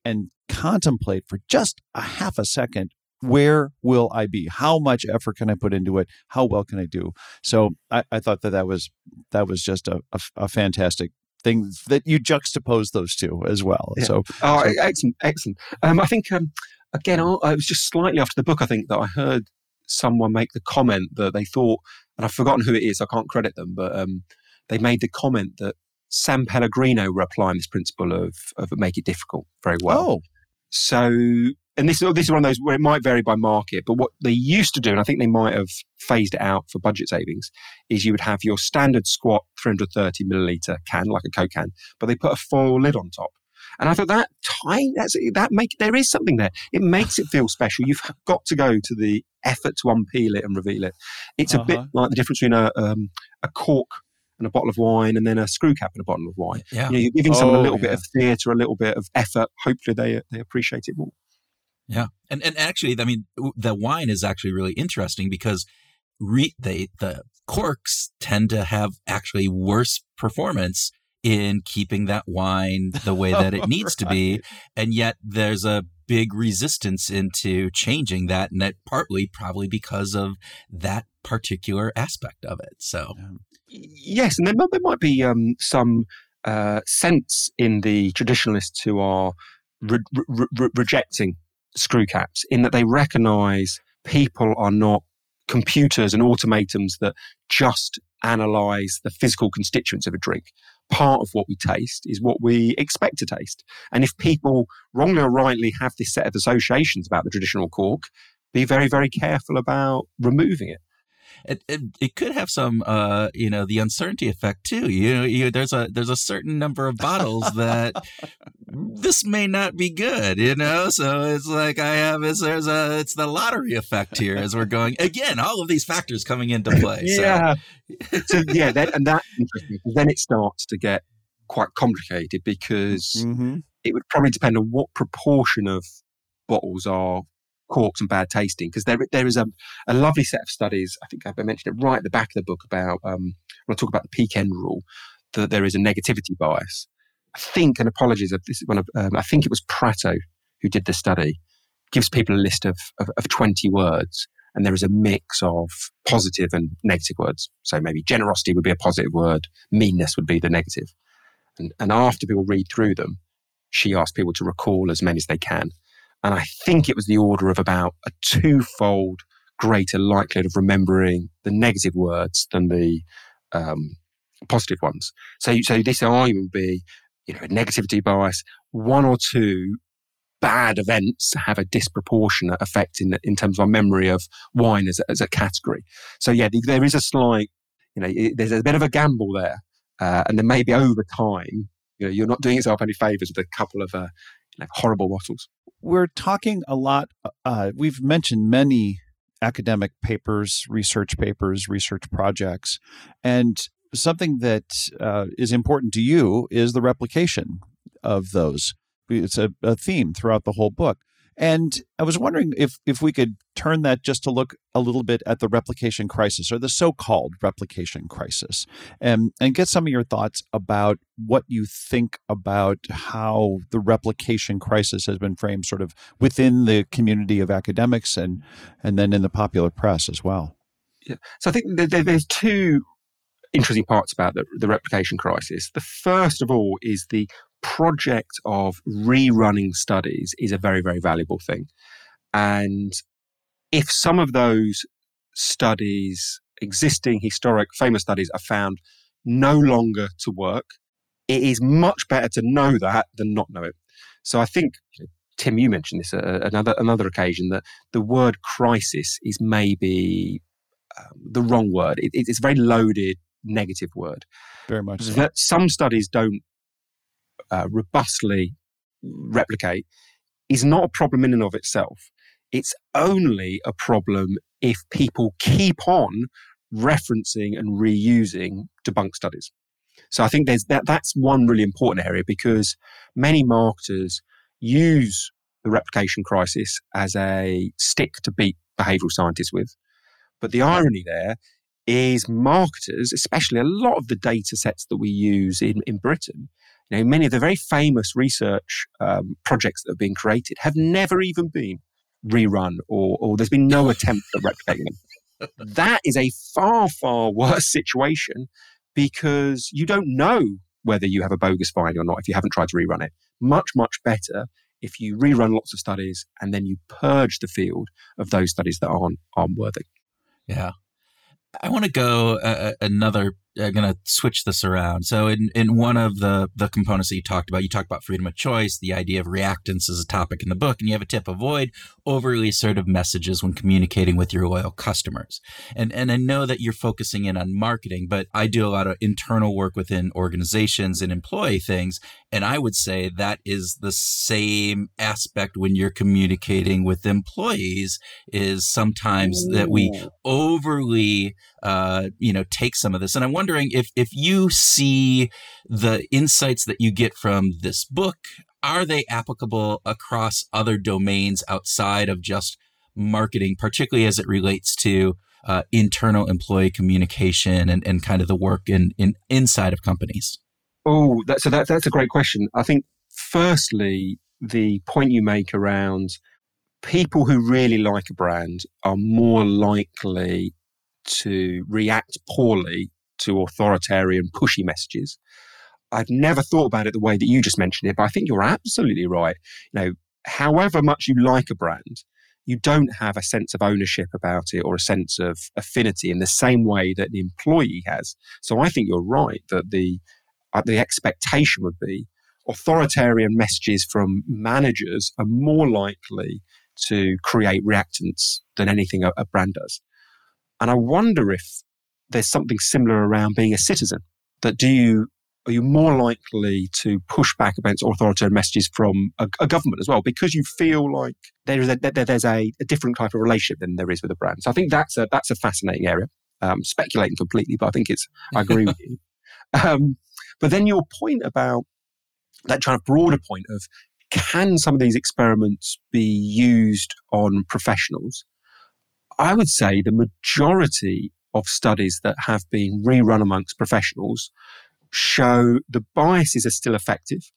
and contemplate for just a half a second where will I be? How much effort can I put into it? How well can I do? So I, I thought that that was that was just a, a, a fantastic thing that you juxtapose those two as well. Yeah. So, oh, so. excellent, excellent. Um, I think um, again, I, I was just slightly after the book. I think that I heard someone make the comment that they thought, and I've forgotten who it is. I can't credit them, but um, they made the comment that San Pellegrino were applying this principle of of make it difficult very well. Oh. So and this, this is one of those where it might vary by market, but what they used to do, and I think they might have phased it out for budget savings, is you would have your standard squat 330 milliliter can, like a Coke can, but they put a foil lid on top. And I thought that time, that's, that make, there is something there. It makes it feel special. You've got to go to the effort to unpeel it and reveal it. It's uh-huh. a bit uh-huh. like the difference between a, um, a cork and a bottle of wine and then a screw cap and a bottle of wine. Yeah. You are giving oh, someone a oh, little yeah. bit of theatre, a little bit of effort. Hopefully they, they appreciate it more. Yeah, and and actually, I mean, the wine is actually really interesting because re- they the corks tend to have actually worse performance in keeping that wine the way that it needs right. to be, and yet there's a big resistance into changing that, and that partly probably because of that particular aspect of it. So, yes, and there, there might be um, some uh, sense in the traditionalists who are re- re- rejecting screw caps in that they recognize people are not computers and automatons that just analyze the physical constituents of a drink. Part of what we taste is what we expect to taste. And if hmm. people wrongly or rightly have this set of associations about the traditional cork, be very, very careful about removing it it, it, it could have some uh you know the uncertainty effect too. You know you, there's a there's a certain number of bottles that this may not be good you know? So it's like i have is there's a it's the lottery effect here as we're going again all of these factors coming into play yeah. So, so yeah that, and that's interesting then it starts to get quite complicated because mm-hmm. it would probably depend on what proportion of bottles are corks and bad tasting because there there is a, a lovely set of studies. I think I mentioned it right at the back of the book about um, when I talk about the peak end rule that there is a negativity bias. I think, and apologies this is one of um, I think it was Pratto who did the study, gives people a list of, of, of 20 words and there is a mix of positive and negative words. So maybe generosity would be a positive word, meanness would be the negative. And, and after people read through them, she asked people to recall as many as they can. And I think it was the order of about a twofold greater likelihood of remembering the negative words than the um, positive ones. So, so this argument would be, you know, a negativity bias, one or two bad events have a disproportionate effect in, in terms of our memory of wine as a, as a category. So yeah, there is a slight, you know, there's a bit of a gamble there. Uh, and then maybe over time, you know, you're not doing yourself any favors with a couple of uh, you know, horrible bottles. We're talking a lot. Uh, we've mentioned many academic papers, research papers, research projects, and something that uh, is important to you is the replication of those. It's a, a theme throughout the whole book. And I was wondering if if we could turn that just to look a little bit at the replication crisis or the so-called replication crisis, and and get some of your thoughts about what you think about how the replication crisis has been framed, sort of within the community of academics and and then in the popular press as well. Yeah. So I think there's two interesting parts about the, the replication crisis. The first of all is the project of rerunning studies is a very, very valuable thing. And if some of those studies, existing historic famous studies, are found no longer to work, it is much better to know that than not know it. So I think, Tim, you mentioned this at another another occasion that the word crisis is maybe um, the wrong word. It, it's a very loaded negative word. Very much. So. That some studies don't uh, robustly replicate is not a problem in and of itself. It's only a problem if people keep on referencing and reusing debunked studies. So I think there's that that's one really important area because many marketers use the replication crisis as a stick to beat behavioral scientists with. But the irony there is marketers, especially a lot of the data sets that we use in, in Britain, you know, many of the very famous research um, projects that have been created have never even been rerun or, or there's been no attempt at replicating them. That is a far, far worse situation because you don't know whether you have a bogus finding or not if you haven't tried to rerun it. Much, much better if you rerun lots of studies and then you purge the field of those studies that aren't, aren't worthy. Yeah. I want to go uh, uh another I'm going to switch this around. So in, in one of the, the components that you talked about, you talked about freedom of choice, the idea of reactance is a topic in the book, and you have a tip, avoid overly assertive messages when communicating with your loyal customers. And, and I know that you're focusing in on marketing, but I do a lot of internal work within organizations and employee things. And I would say that is the same aspect when you're communicating with employees is sometimes that we overly, uh, you know, take some of this. And I want wondering if if you see the insights that you get from this book are they applicable across other domains outside of just marketing, particularly as it relates to uh, internal employee communication and, and kind of the work in, in inside of companies? Oh, that, so that, that's a great question. I think, firstly, the point you make around people who really like a brand are more likely to react poorly to authoritarian, pushy messages. I've never thought about it the way that you just mentioned it, but I think you're absolutely right. You know, however much you like a brand, you don't have a sense of ownership about it or a sense of affinity in the same way that the employee has. So I think you're right that the uh, the expectation would be authoritarian messages from managers are more likely to create reactance than anything a, a brand does. And I wonder if there's something similar around being a citizen. That do you are you more likely to push back against authoritarian messages from a, a government as well because you feel like there is a, there, there's a, a, different type of relationship than there is with a brand. So I think that's a that's a fascinating area. Um, speculating completely, but I think it's I agree with you. Um, but then your point about that kind of broader point of can some of these experiments be used on professionals? I would say the majority of studies that have been rerun amongst professionals show the biases are still effective,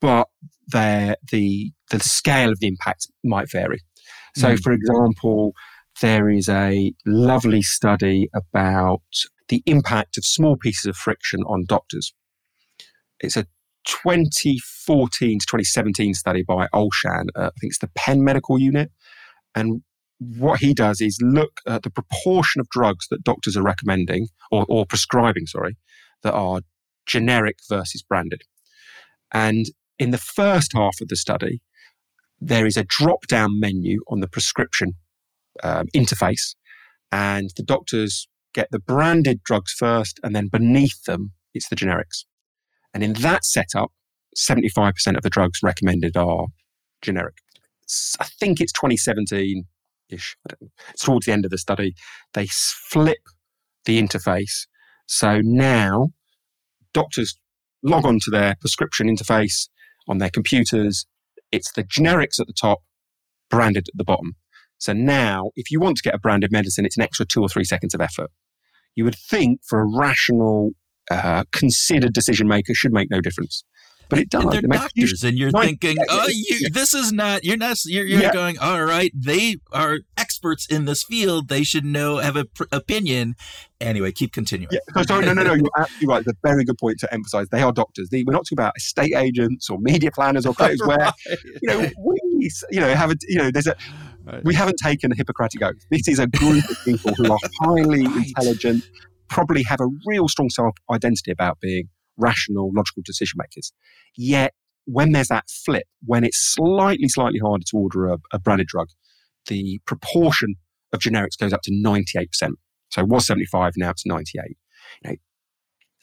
but the the scale of the impact might vary. So, mm. for example, there is a lovely study about the impact of small pieces of friction on doctors. It's a 2014 to 2017 study by Olshan. Uh, I think it's the Penn Medical Unit. And what he does is look at the proportion of drugs that doctors are recommending or, or prescribing, sorry, that are generic versus branded. And in the first half of the study, there is a drop down menu on the prescription um, interface, and the doctors get the branded drugs first, and then beneath them, it's the generics. And in that setup, 75% of the drugs recommended are generic. I think it's 2017 ish. Towards the end of the study, they flip the interface. So now doctors log on to their prescription interface on their computers. It's the generics at the top, branded at the bottom. So now, if you want to get a branded medicine, it's an extra two or three seconds of effort. You would think for a rational, uh, considered decision maker should make no difference but it does. And they're doctors, and you're thinking, oh, you, this is not. You're not. You're, you're yeah. going. All right, they are experts in this field. They should know, have an pr- opinion. Anyway, keep continuing. Yeah. sorry, no, no, no. You're absolutely right. It's a very good point to emphasize. They are doctors. we're not talking about estate agents or media planners or clothes right. where you know we, you know, have a, you know, there's a. Right. We haven't taken a Hippocratic oath. This is a group of people who are highly right. intelligent, probably have a real strong self identity about being rational, logical decision makers. Yet, when there's that flip, when it's slightly, slightly harder to order a, a branded drug, the proportion of generics goes up to 98%. So it was 75, now it's 98. You know,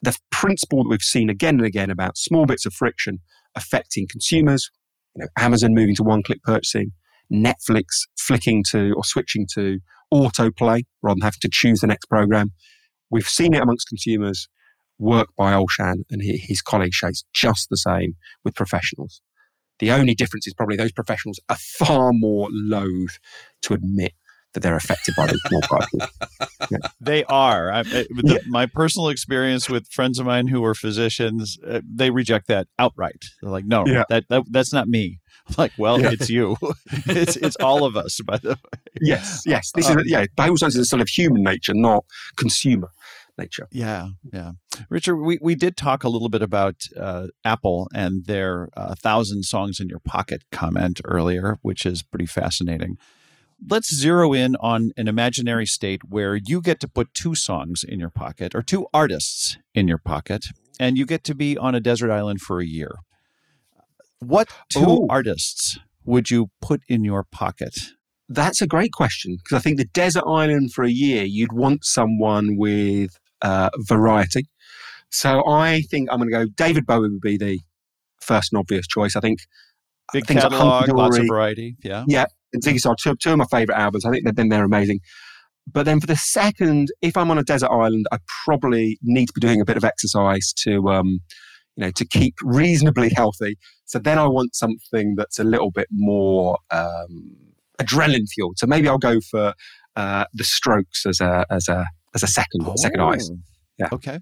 the principle that we've seen again and again about small bits of friction affecting consumers, you know, Amazon moving to one-click purchasing, Netflix flicking to or switching to autoplay rather than having to choose the next program. We've seen it amongst consumers work by Olshan and his colleagues shows just the same with professionals. The only difference is probably those professionals are far more loath to admit that they're affected by those small particles. Yeah. They are. I, the, yeah. My personal experience with friends of mine who are physicians, uh, they reject that outright. They're like, "No, yeah. that, that that's not me." I'm like, well, it's you. it's it's all of us. By the way. Yes, yes. This um, is yeah. Behavioral science is a sort of human nature, not consumer nature. Yeah, yeah. Richard, we, we did talk a little bit about uh, Apple and their uh, thousand songs in your pocket comment earlier, which is pretty fascinating. Let's zero in on an imaginary state where you get to put two songs in your pocket or two artists in your pocket, and you get to be on a desert island for a year. What two Ooh. artists would you put in your pocket? That's a great question because I think the desert island for a year, you'd want someone with uh, variety. So I think I'm going to go. David Bowie would be the first and obvious choice. I think big catalog, like lots of variety. Yeah, yeah. And Ziggy Star, two, two of my favorite albums. I think they've been they're amazing. But then for the second, if I'm on a desert island, I probably need to be doing a bit of exercise to, um, you know, to keep reasonably healthy. So then I want something that's a little bit more um, adrenaline fueled. So maybe I'll go for uh, the Strokes as a as a as a second oh. second eyes. Yeah. Okay.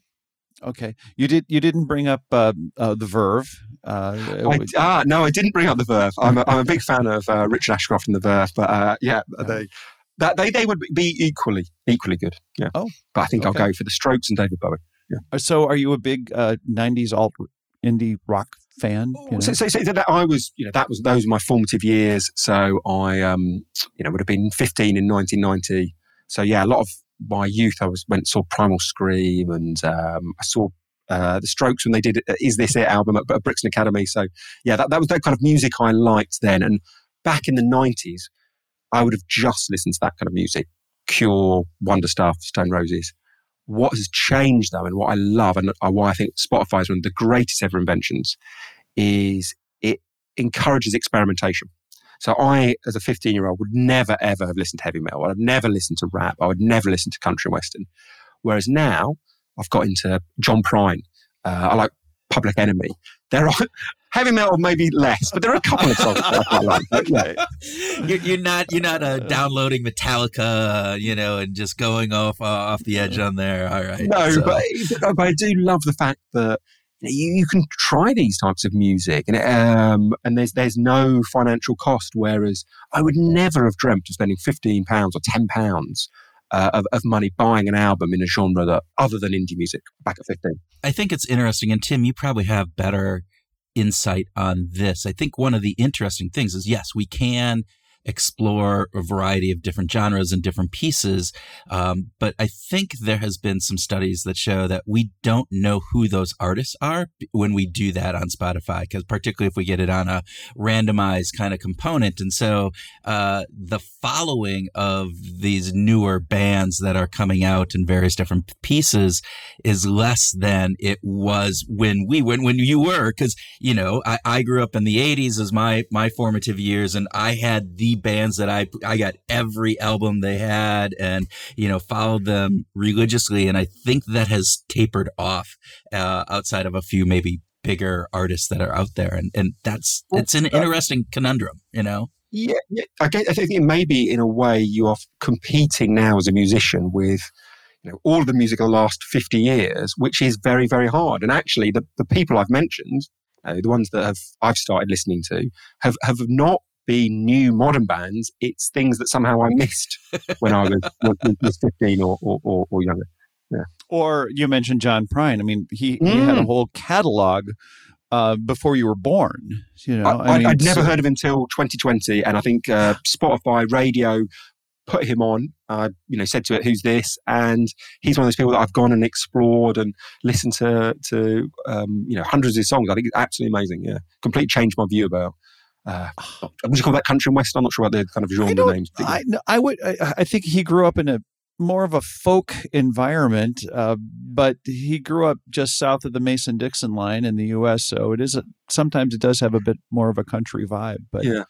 Okay. You did. You didn't bring up uh, uh, the Verve. Uh, I, ah, no, I didn't bring up the Verve. I'm a, I'm a big fan of uh, Richard Ashcroft and the Verve, but uh, yeah, they that they they would be equally equally good. Yeah. Oh, but I think okay. I'll go for the Strokes and David Bowie. Yeah. Uh, so, are you a big '90s alt indie rock fan? You know? so, so, so, that I was, you know, that was those were my formative years. So I, um, you know, would have been 15 in 1990. So yeah, a lot of my youth, I was went saw Primal Scream and um, I saw uh, the Strokes when they did uh, "Is This It" album at, at Brixton Academy. So yeah, that, that was that kind of music I liked then. And back in the nineties, I would have just listened to that kind of music: Cure, Wonder Stuff, Stone Roses. What has changed though, and what I love, and why I think Spotify is one of the greatest ever inventions, is it encourages experimentation. So I, as a 15 year old, would never, ever have listened to heavy metal. I'd never listened to rap. I would never listen to country and western. Whereas now I've got into John Prine. Uh, I like Public Enemy. There are Heavy metal, maybe less, but there are a couple of songs that I like. Yeah. You're, you're not you're not uh, downloading Metallica, you know, and just going off uh, off the edge on there. All right. No, So- but, but I do love the fact that you, you, can try these types of music, and um, and there's there's no financial cost. Whereas I would never have dreamt of spending fifteen pounds or ten pounds uh, of, of money buying an album in a genre that other than indie music back at fifteen. I think it's interesting, and Tim, you probably have better insight on this. I think one of the interesting things is yes, we can explore a variety of different genres and different pieces, um, but I think there has been some studies that show that we don't know who those artists are when we do that on Spotify, because particularly if we get it on a randomized kind of component, and so uh, the following of these newer bands that are coming out in various different pieces is less than it was when we when when you were because you know I, I grew up in the 80s as my my formative years and I had the bands that I I got every album they had and you know followed them religiously and I think that has tapered off uh, outside of a few maybe bigger artists that are out there and and that's it's an interesting conundrum you know Yeah, yeah. I, get, I think it maybe in a way you are competing now as a musician with you know all the music of the last 50 years, which is very, very hard. And actually, the, the people I've mentioned, uh, the ones that have I've started listening to, have, have not been new modern bands. It's things that somehow I missed when I was, was, was 15 or, or, or, or younger. Or you mentioned John Prine. I mean, he, he had a Mm. whole catalog uh, before you were born. You know, I, I, mean, would never so- heard of him until 2020, and I think uh, Spotify Radio put him on. I, you know, said to it, "Who's this?" And he's one of those people that I've gone and explored and listened to to um, you know hundreds of songs. I think it's absolutely amazing. Yeah, completely changed my view about. Uh, what do you call that? Country and western. I'm not sure about the kind of genre names. I, I would. I, I think he grew up in a more of a folk environment, uh, but he grew up just south of the Mason Dixon line in the U.S. So it is a, sometimes it does have a bit more of a country vibe, but Yeah.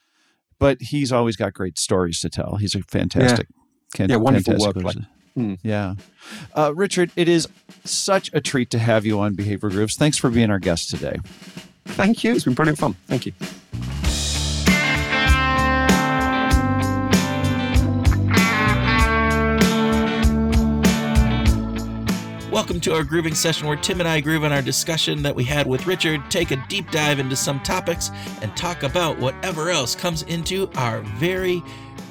but he's always got great stories to tell. He's a fantastic, can- Yeah, wonderful fantastic. Hmm. Yeah, uh, Richard, it is such a treat to have you on Behavioral Grooves. Thanks for being our guest today. Thank you. It's been brilliant fun. Thank you. Welcome to our grooving session where Tim and I groove on our discussion that we had with Richard, take a deep dive into some topics, and talk about whatever else comes into our very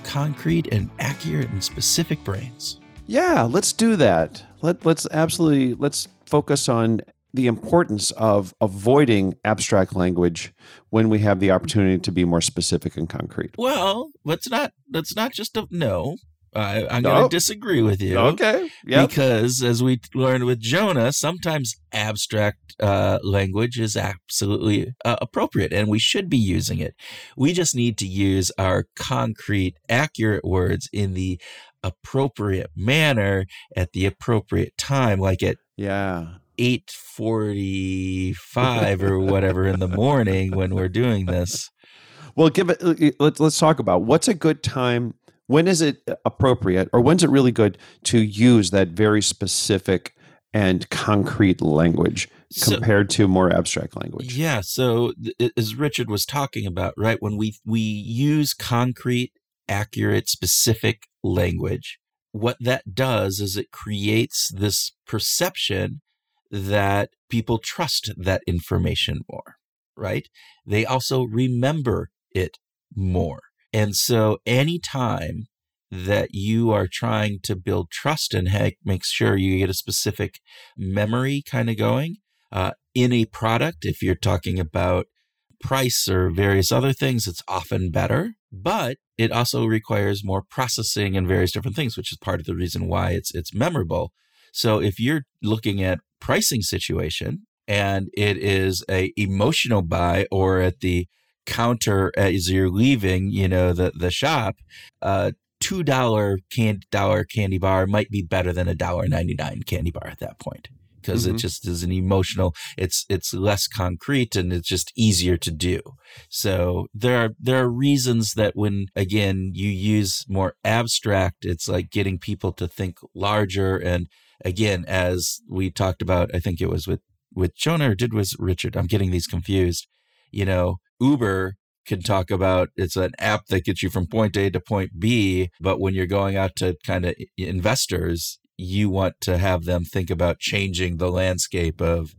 concrete and accurate and specific brains. Yeah, let's do that. Let let's absolutely let's focus on the importance of avoiding abstract language when we have the opportunity to be more specific and concrete. Well, let's not let's not just a, no. I, I'm going to disagree with you. Okay. Yeah. Because as we learned with Jonah, sometimes abstract uh, language is absolutely uh, appropriate and we should be using it. We just need to use our concrete, accurate words in the appropriate manner at the appropriate time, like at Yeah. 8:45 or whatever in the morning when we're doing this. Well, give it. Let's let's talk about what's a good time. When is it appropriate, or when's it really good to use that very specific and concrete language So- compared to more abstract language? Yeah. So th- as Richard was talking about, right, when we we use concrete, accurate, specific language, what that does is it creates this perception that people trust that information more, right? They also remember it more. And so anytime that you are trying to build trust and heck, make sure you get a specific memory kind of going, uh, in a product, if you're talking about price or various other things, it's often better, but it also requires more processing and various different things, which is part of the reason why it's it's memorable. So if you're looking at pricing situation and it is a emotional buy or at the counter as you're leaving, you know, the the shop, uh two dollar candy dollar candy bar might be better than a dollar ninety nine candy bar at that point because it Mhm. just is an emotional. It's it's less concrete and it's just easier to do. So there are there are reasons that when again you use more abstract, it's like getting people to think larger. And again, as we talked about, I think it was with with Jonah or did was Richard. I'm getting these confused. You know, Uber can talk about it's an app that gets you from point A to point B, but when you're going out to kind of investors, you want to have them think about changing the landscape of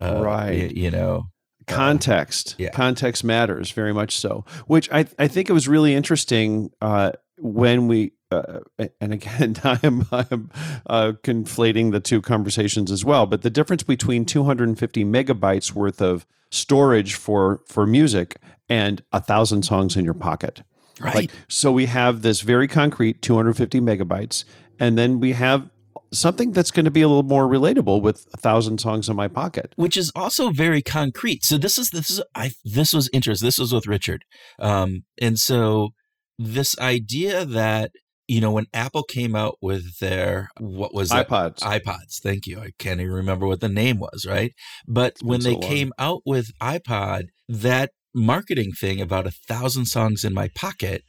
uh, Right. you know context yeah. context matters very much so which i i think it was really interesting uh when we uh, and again i'm i'm uh, conflating the two conversations as well but the difference between 250 megabytes worth of storage for for music and a thousand songs in your pocket right like so we have this very concrete 250 megabytes and then we have something that's going to be a little more relatable with a thousand songs in my pocket which is also very concrete. So this is this is I this was interesting. This was with Richard, um, and so this idea that you know when Apple came out with their what was it? ipods iPods. Thank you. I can't even remember what the name was, right? But when been so they came out with iPod, that marketing thing about a thousand songs in my pocket,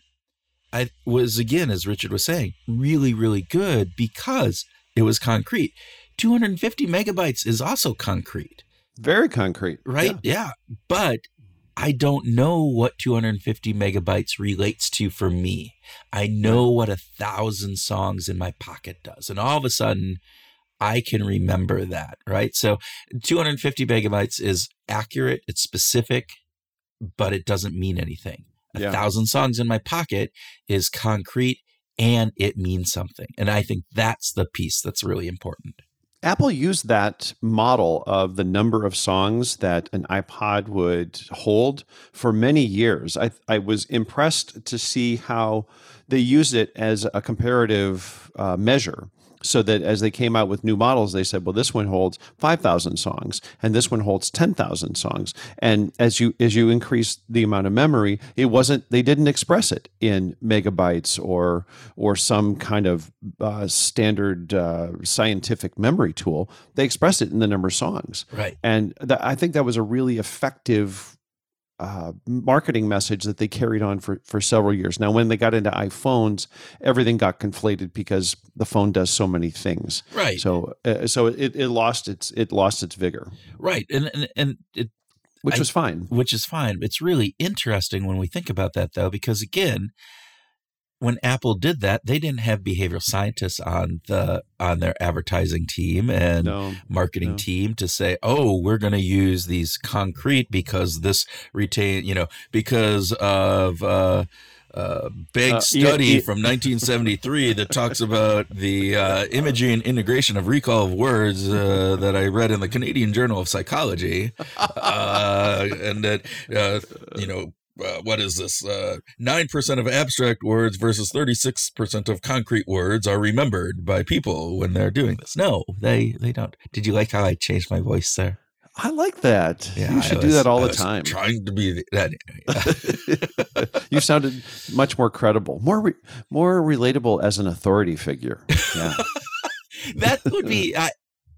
I was again, as Richard was saying, really, really good because it was concrete. 250 megabytes is also concrete, very concrete right? Yeah. yeah. But I don't know what 250 megabytes relates to for me. I know what a thousand songs in my pocket does. And all of a sudden, I can remember that, right? So 250 megabytes is accurate, it's specific, but it doesn't mean anything. A Yeah. thousand songs in my pocket is concrete and it means something. And I think that's the piece that's really important. Apple used that model of the number of songs that an iPod would hold for many years. I, I was impressed to see how they used it as a comparative uh, measure. So that as they came out with new models, they said, "Well, this one holds five thousand songs, and this one holds ten thousand songs." And as you as you increase the amount of memory, it wasn't they didn't express it in megabytes or or some kind of uh, standard uh, scientific memory tool. They expressed it in the number of songs, Right. and th- I think that was a really effective uh, marketing message that they carried on for, for several years. Now, when they got into iPhones, everything got conflated because the phone does so many things. Right. So, uh, so it, it lost its it lost its vigor, right. And and, and it which I- was fine. which is fine. It's really interesting when we think about that, though, because again, when Apple did that, they didn't have behavioral scientists on the on their advertising team and No, marketing no. team to say, "Oh, we're going to use these concrete because this retain, you know, because of." Uh, uh, big Uh, yeah, study yeah. from 1973 that talks about the uh, imaging integration of recall of words uh, that I read in the Canadian Journal of Psychology, uh, and that uh, you know uh, what is this? Nine percent of abstract words versus thirty-six percent of concrete words are remembered by people when they're doing this. No, they they don't. Did you like how I changed my voice there? I like that. Yeah, you should do that all the was time. Trying to be that. you sounded much more credible, more re- more relatable as an authority figure. Yeah. that would be. I,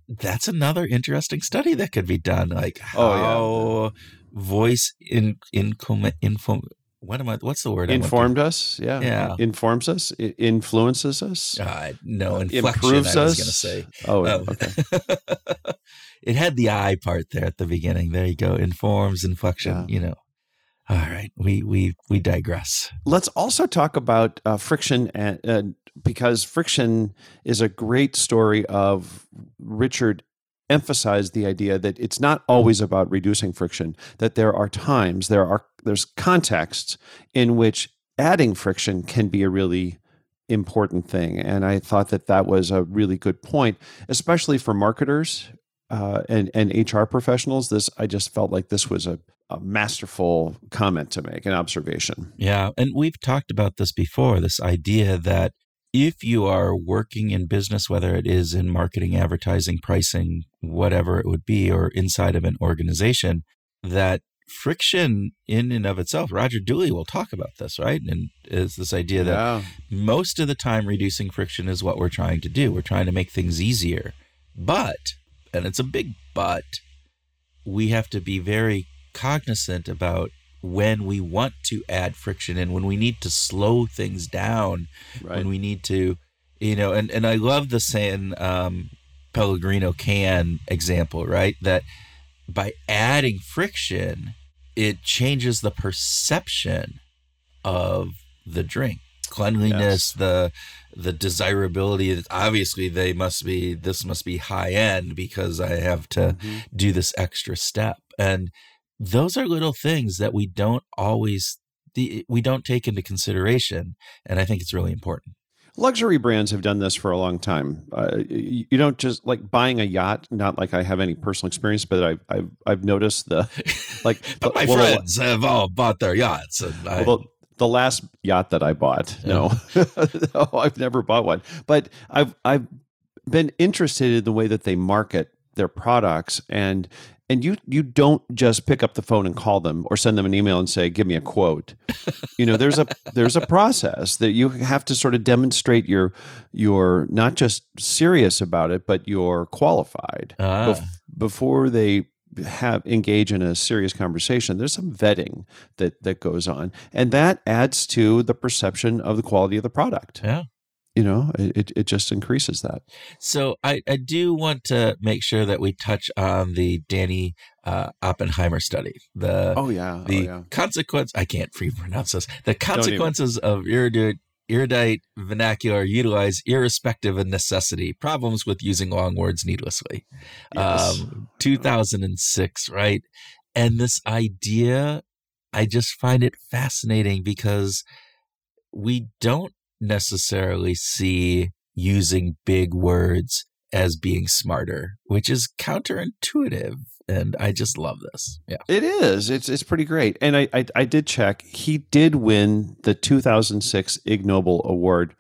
that's another interesting study that could be done. Like how Oh, voice in in info. What am I? What's the word? I want to- Informed us, yeah. Yeah. Informs us, influences us, Uh, no, inflection. improves I was us. going to say. Oh, Um, okay. it had the I part there at the beginning. There you go. Informs, inflection. Yeah. You know. All right, we we we digress. Let's also talk about uh, friction, and uh, because friction is a great story of Richard emphasized the idea that it's not always about reducing friction. That there are times there are there's contexts in which adding friction can be a really important thing, and I thought that that was a really good point, especially for marketers uh, and and HR professionals. This I just felt like this was a, a masterful comment to make, an observation. Yeah, and we've talked about this before. This idea that if you are working in business, whether it is in marketing, advertising, pricing, whatever it would be, or inside of an organization, that friction in and of itself, Roger Dooley will talk about this, right? And is this idea that Yeah. most of the time reducing friction is what we're trying to do. We're trying to make things easier. But, and it's a big but, we have to be very cognizant about when we want to add friction and when we need to slow things down, Right. when we need to, you know, and, and I love the San um, Pellegrino can example, right? That by adding friction, it changes the perception of the drink cleanliness yes. the the desirability obviously they must be this must be high end because i have to mm-hmm. do this extra step and those are little things that we don't always we don't take into consideration and i think it's really important. Luxury brands have done this for a long time. Uh, you, don't just like buying a yacht not like i have any personal experience but i've i've, I've noticed the like but my well, friends have all bought their yachts and I, well, the last yacht that I bought. No, no, I've never bought one, but I've I've been interested in the way that they market their products and and you you don't just pick up the phone and call them or send them an email and say give me a quote. You know there's a there's a process that you have to sort of demonstrate you're you're not just serious about it but you're qualified ah. bef- before they have engage in a serious conversation. There's some vetting that that goes on and that adds to the perception of the quality of the product. Yeah you know it, it just increases that. So I, I do want to make sure that we touch on the danny uh, oppenheimer study the oh yeah. the oh, yeah. consequence i can't free pronounce this the consequences of erudite erudite vernacular utilized irrespective of necessity problems with using long words needlessly. Yes. um, 2006 right? And this idea i just find it fascinating because we don't necessarily see using big words as being smarter, which is counterintuitive. And I just love this. Yeah. It is. It's it's pretty great. And I, I, I did check. He did win the 2006 Ig Nobel Award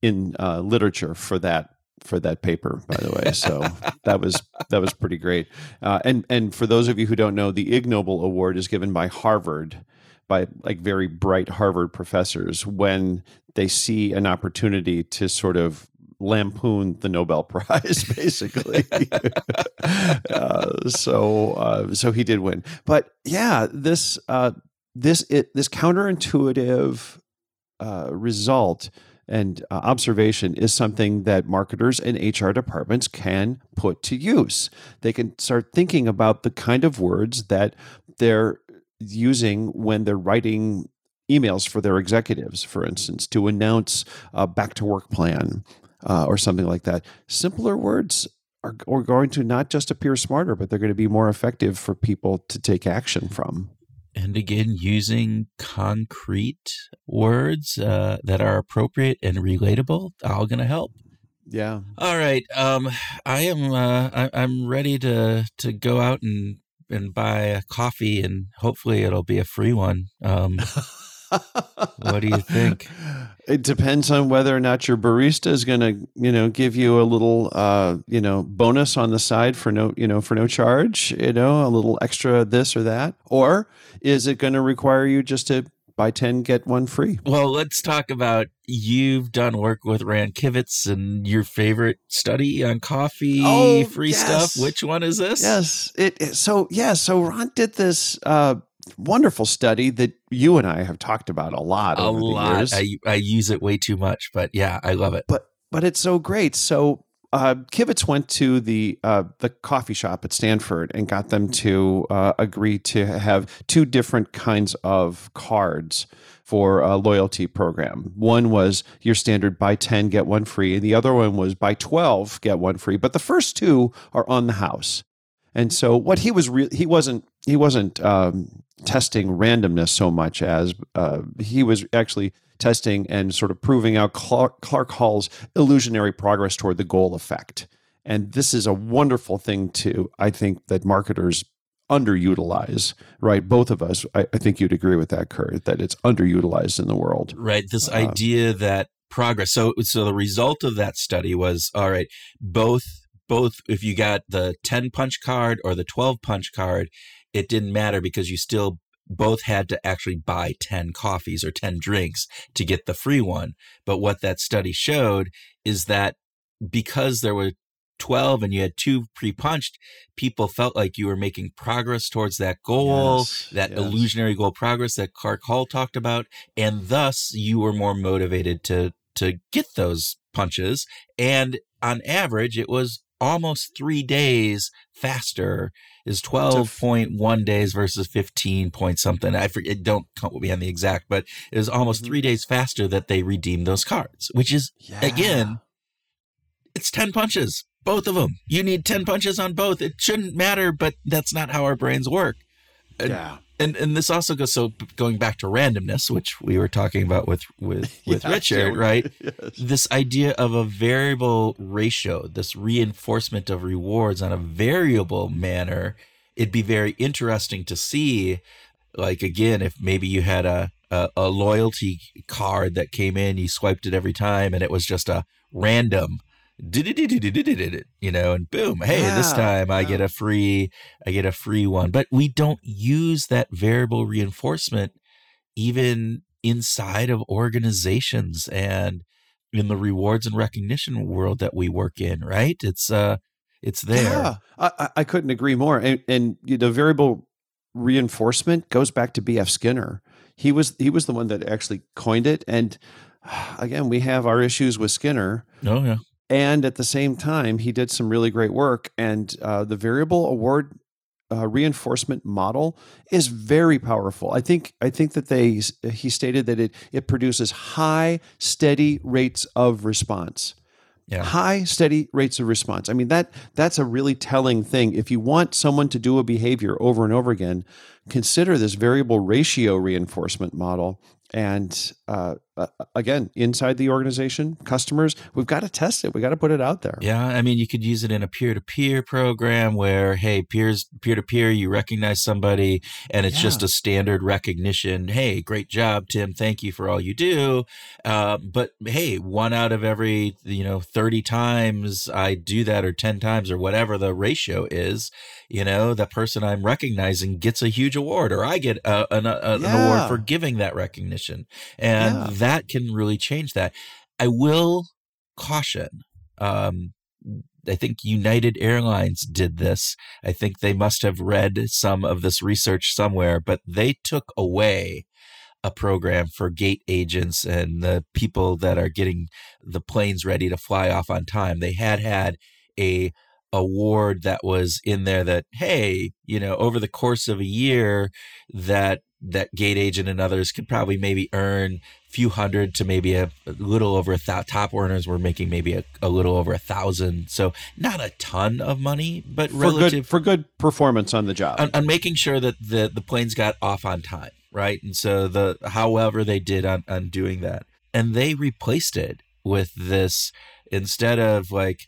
in uh, literature for that for that paper, by the way. So that was that was pretty great. Uh, and and for those of you who don't know, the Ig Nobel Award is given by Harvard by like very bright Harvard professors when they see an opportunity to sort of lampoon the Nobel Prize, basically. uh, so, uh, so he did win. But yeah, this uh, this it, this counterintuitive uh, result and uh, observation is something that marketers and HR departments can put to use. They can start thinking about the kind of words that they're using when they're writing emails for their executives, for instance, to announce a back to work plan uh, or something like that. Simpler words are, are going to not just appear smarter, but they're going to be more effective for people to take action from. And again, using concrete words uh, that are appropriate and relatable, all going to help. Yeah. All right. Um, I am. Uh, I, I'm ready to to go out and and buy a coffee, and hopefully it'll be a free one. Um, what do you think? It depends on whether or not your barista is going to, you know, give you a little, uh, you know, bonus on the side for no, you know, for no charge, you know, a little extra this or that, or is it going to require you just to buy 10 get one free well let's talk about you've done work with Ran Kivetz and your favorite study on coffee oh, free yes. stuff which one is this yes it, it so yeah so Ran did this uh wonderful study that you and I have talked about a lot. A lot. I, I use it way too much, but yeah, I love it. But but it's so great. So uh, Kivetz went to the uh, the coffee shop at Stanford and got them to uh, agree to have two different kinds of cards for a loyalty program. One was your standard buy 10 get one free and the other one was buy 12 get one free, but the first two are on the house. And so what he was re- he wasn't he wasn't um, testing randomness so much as uh, he was actually testing and sort of proving out Clark, Clark Hull's illusionary progress toward the goal effect. And this is a wonderful thing to, I think, that marketers underutilize, right? Both of us, I, I think you'd agree with that, Kurt, that it's underutilized in the world. Right. This um, idea that progress. So, so the result of that study was all right, both both if you got the 10 punch card or the 12 punch card it didn't matter because you still both had to actually buy 10 coffees or 10 drinks to get the free one. But what that study showed is that because there were 12 and you had two pre-punched people felt like you were making progress towards that goal yes, that yes. illusionary goal progress that clark hull talked about and thus you were more motivated to to get those punches and on average it was almost three days faster. Is twelve point one days versus fifteen point something. I forget. Don't quote me on the exact, but it was almost Mhm. three days faster that they redeemed those cards, which is Yeah. again, it's 10 punches, both of them. You need 10 punches on both. It shouldn't matter, but that's not how our brains work. Yeah. And and this also goes so going back to randomness, which we were talking about with with with Yeah, Richard, right? Yes. This idea of a variable ratio, this reinforcement of rewards on a variable manner, it'd be very interesting to see like again if maybe you had a a, a loyalty card that came in, you swiped it every time, and it was just a random, you know, and boom, hey, this Yeah, time I yeah. get a free, I get a free one. But we don't use that variable reinforcement even inside of organizations and in the rewards and recognition world that we work in. Right? It's uh, it's there. Yeah, I, I- I couldn't agree more. And, and the variable reinforcement goes back to B.F. Skinner. He was he was the one that actually coined it. And again, we have our issues with Skinner. Oh yeah. And at the same time, he did some really great work. And uh, the variable award uh, reinforcement model is very powerful. I think I think that they he stated that it it produces high, steady rates of response. Yeah. High, steady rates of response. I mean that that's a really telling thing. If you want someone to do a behavior over and over again, consider this variable ratio reinforcement model. And uh, uh, again, inside the organization, customers, we've got to test it. We got to put it out there. Yeah, I mean, you could use it in a peer-to-peer program where, hey, peers, peer-to-peer, you recognize somebody, and it's just a standard recognition. Hey, great job, Tim. Thank you for all you do. Uh, but hey, one out of every you know thirty times I do that, or ten times, or whatever the ratio is, you know, the person I'm recognizing gets a huge award, or I get a, an, a, an award for giving that recognition, and Yeah. that can really change that. I will caution. Um, I think United Airlines did this. I think they must have read some of this research somewhere, but they took away a program for gate agents and the people that are getting the planes ready to fly off on time. They had had a award that was in there that hey, you know, over the course of a year that that gate agent and others could probably maybe earn a few hundred to maybe a, a little over a thousand. Top earners were making maybe a, a little over a thousand. So not a ton of money, but For relative good for good performance on the job. on, on making sure that the the planes got off on time, right? And so the however they did on on doing that, and they replaced it with this instead of like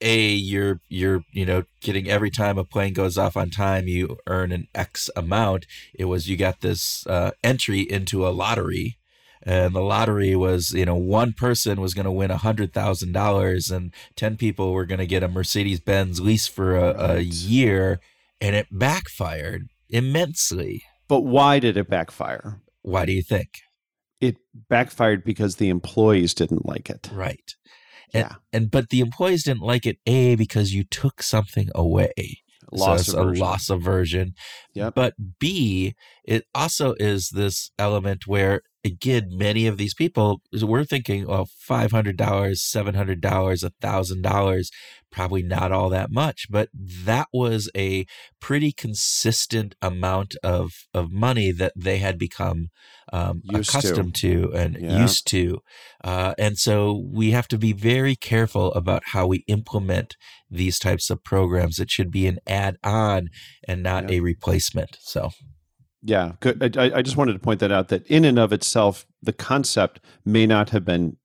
a you're you're you know getting every time a plane goes off on time you earn an x amount. It was you got this uh, entry into a lottery and the lottery was you know one person was going to win a hundred thousand dollars and 10 people were going to get a mercedes-benz lease for a, a year and it backfired immensely. But why did it backfire? why do you think? It backfired because the employees didn't like it. right and, Yeah. and but the employees didn't like it a because you took something away Loss so it's aversion. a loss aversion Yep. but b it also is this element where again many of these people we're thinking well $500 $700 a $1000 probably not all that much but that was a pretty consistent amount of of money that they had become um, Used to. accustomed to, and Yeah. used to uh, and so we have to be very careful about how we implement these types of programs it should be an add-on and not Yeah. a replacement so Yeah, good. I, I just wanted to point that out that in and of itself, the concept may not have been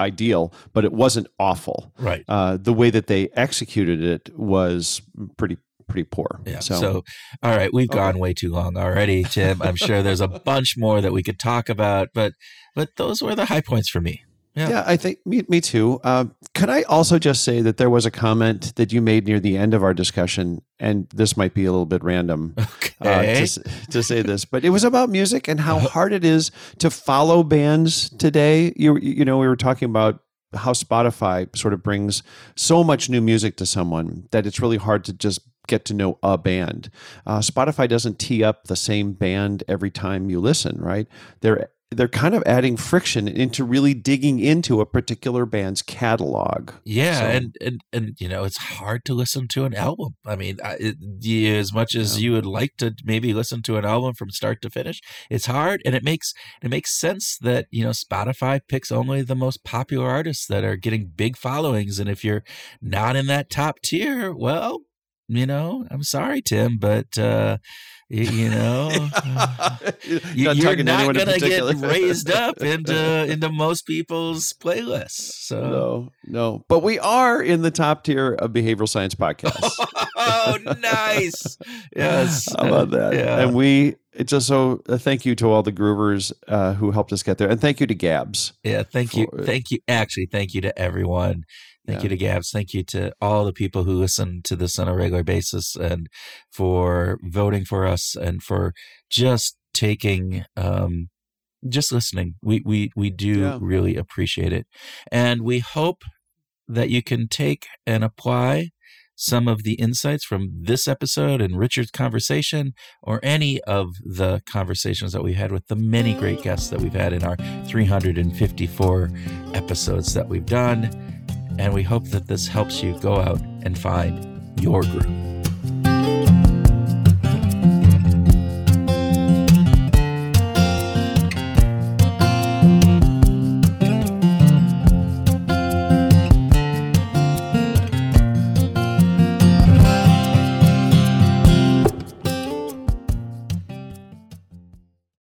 ideal, but it wasn't awful. right Uh, the way that they executed it was pretty pretty poor. Yeah. So, So, all right, we've Okay. gone way too long already, Tim. I'm sure there's a bunch more that we could talk about, but but those were the high points for me. Yeah. yeah. I think me, me too. Uh, could I also just say that there was a comment that you made near the end of our discussion, and this might be a little bit random. uh, Okay. to, to say this, but it was about music and how hard it is to follow bands today. You you know we were talking about how Spotify sort of brings so much new music to someone that it's really hard to just get to know a band. Uh, Spotify doesn't tee up the same band every time you listen, right? They're they're kind of adding friction into really digging into a particular band's catalog. Yeah, So- and, and and you know it's hard to listen to an album. I mean, I, it, yeah, as much as Yeah. you would like to maybe listen to an album from start to finish, it's hard, and it makes it makes sense that you know Spotify picks only the most popular artists that are getting big followings, and if you're not in that top tier, well, you know, I'm sorry, Tim, but uh, you, you know. You, Not you're not gonna get raised up into into most people's playlists. So No, no. But we are in the top tier of behavioral science podcasts. oh, nice. Yes. How about that? Yeah. And we just so uh, thank you to all the groovers uh, who helped us get there, and thank you to Gabs. yeah. Thank you. Thank you. Actually, thank you to everyone. Thank Yeah. you to Gabs. Thank you to all the people who listen to this on a regular basis and for voting for us and for just taking, um, just listening. We, we, we do Yeah. really appreciate it. And we hope that you can take and apply some of the insights from this episode and Richard's conversation, or any of the conversations that we had with the many great guests that we've had in our 354 episodes that we've done and we hope that this helps you go out and find your group.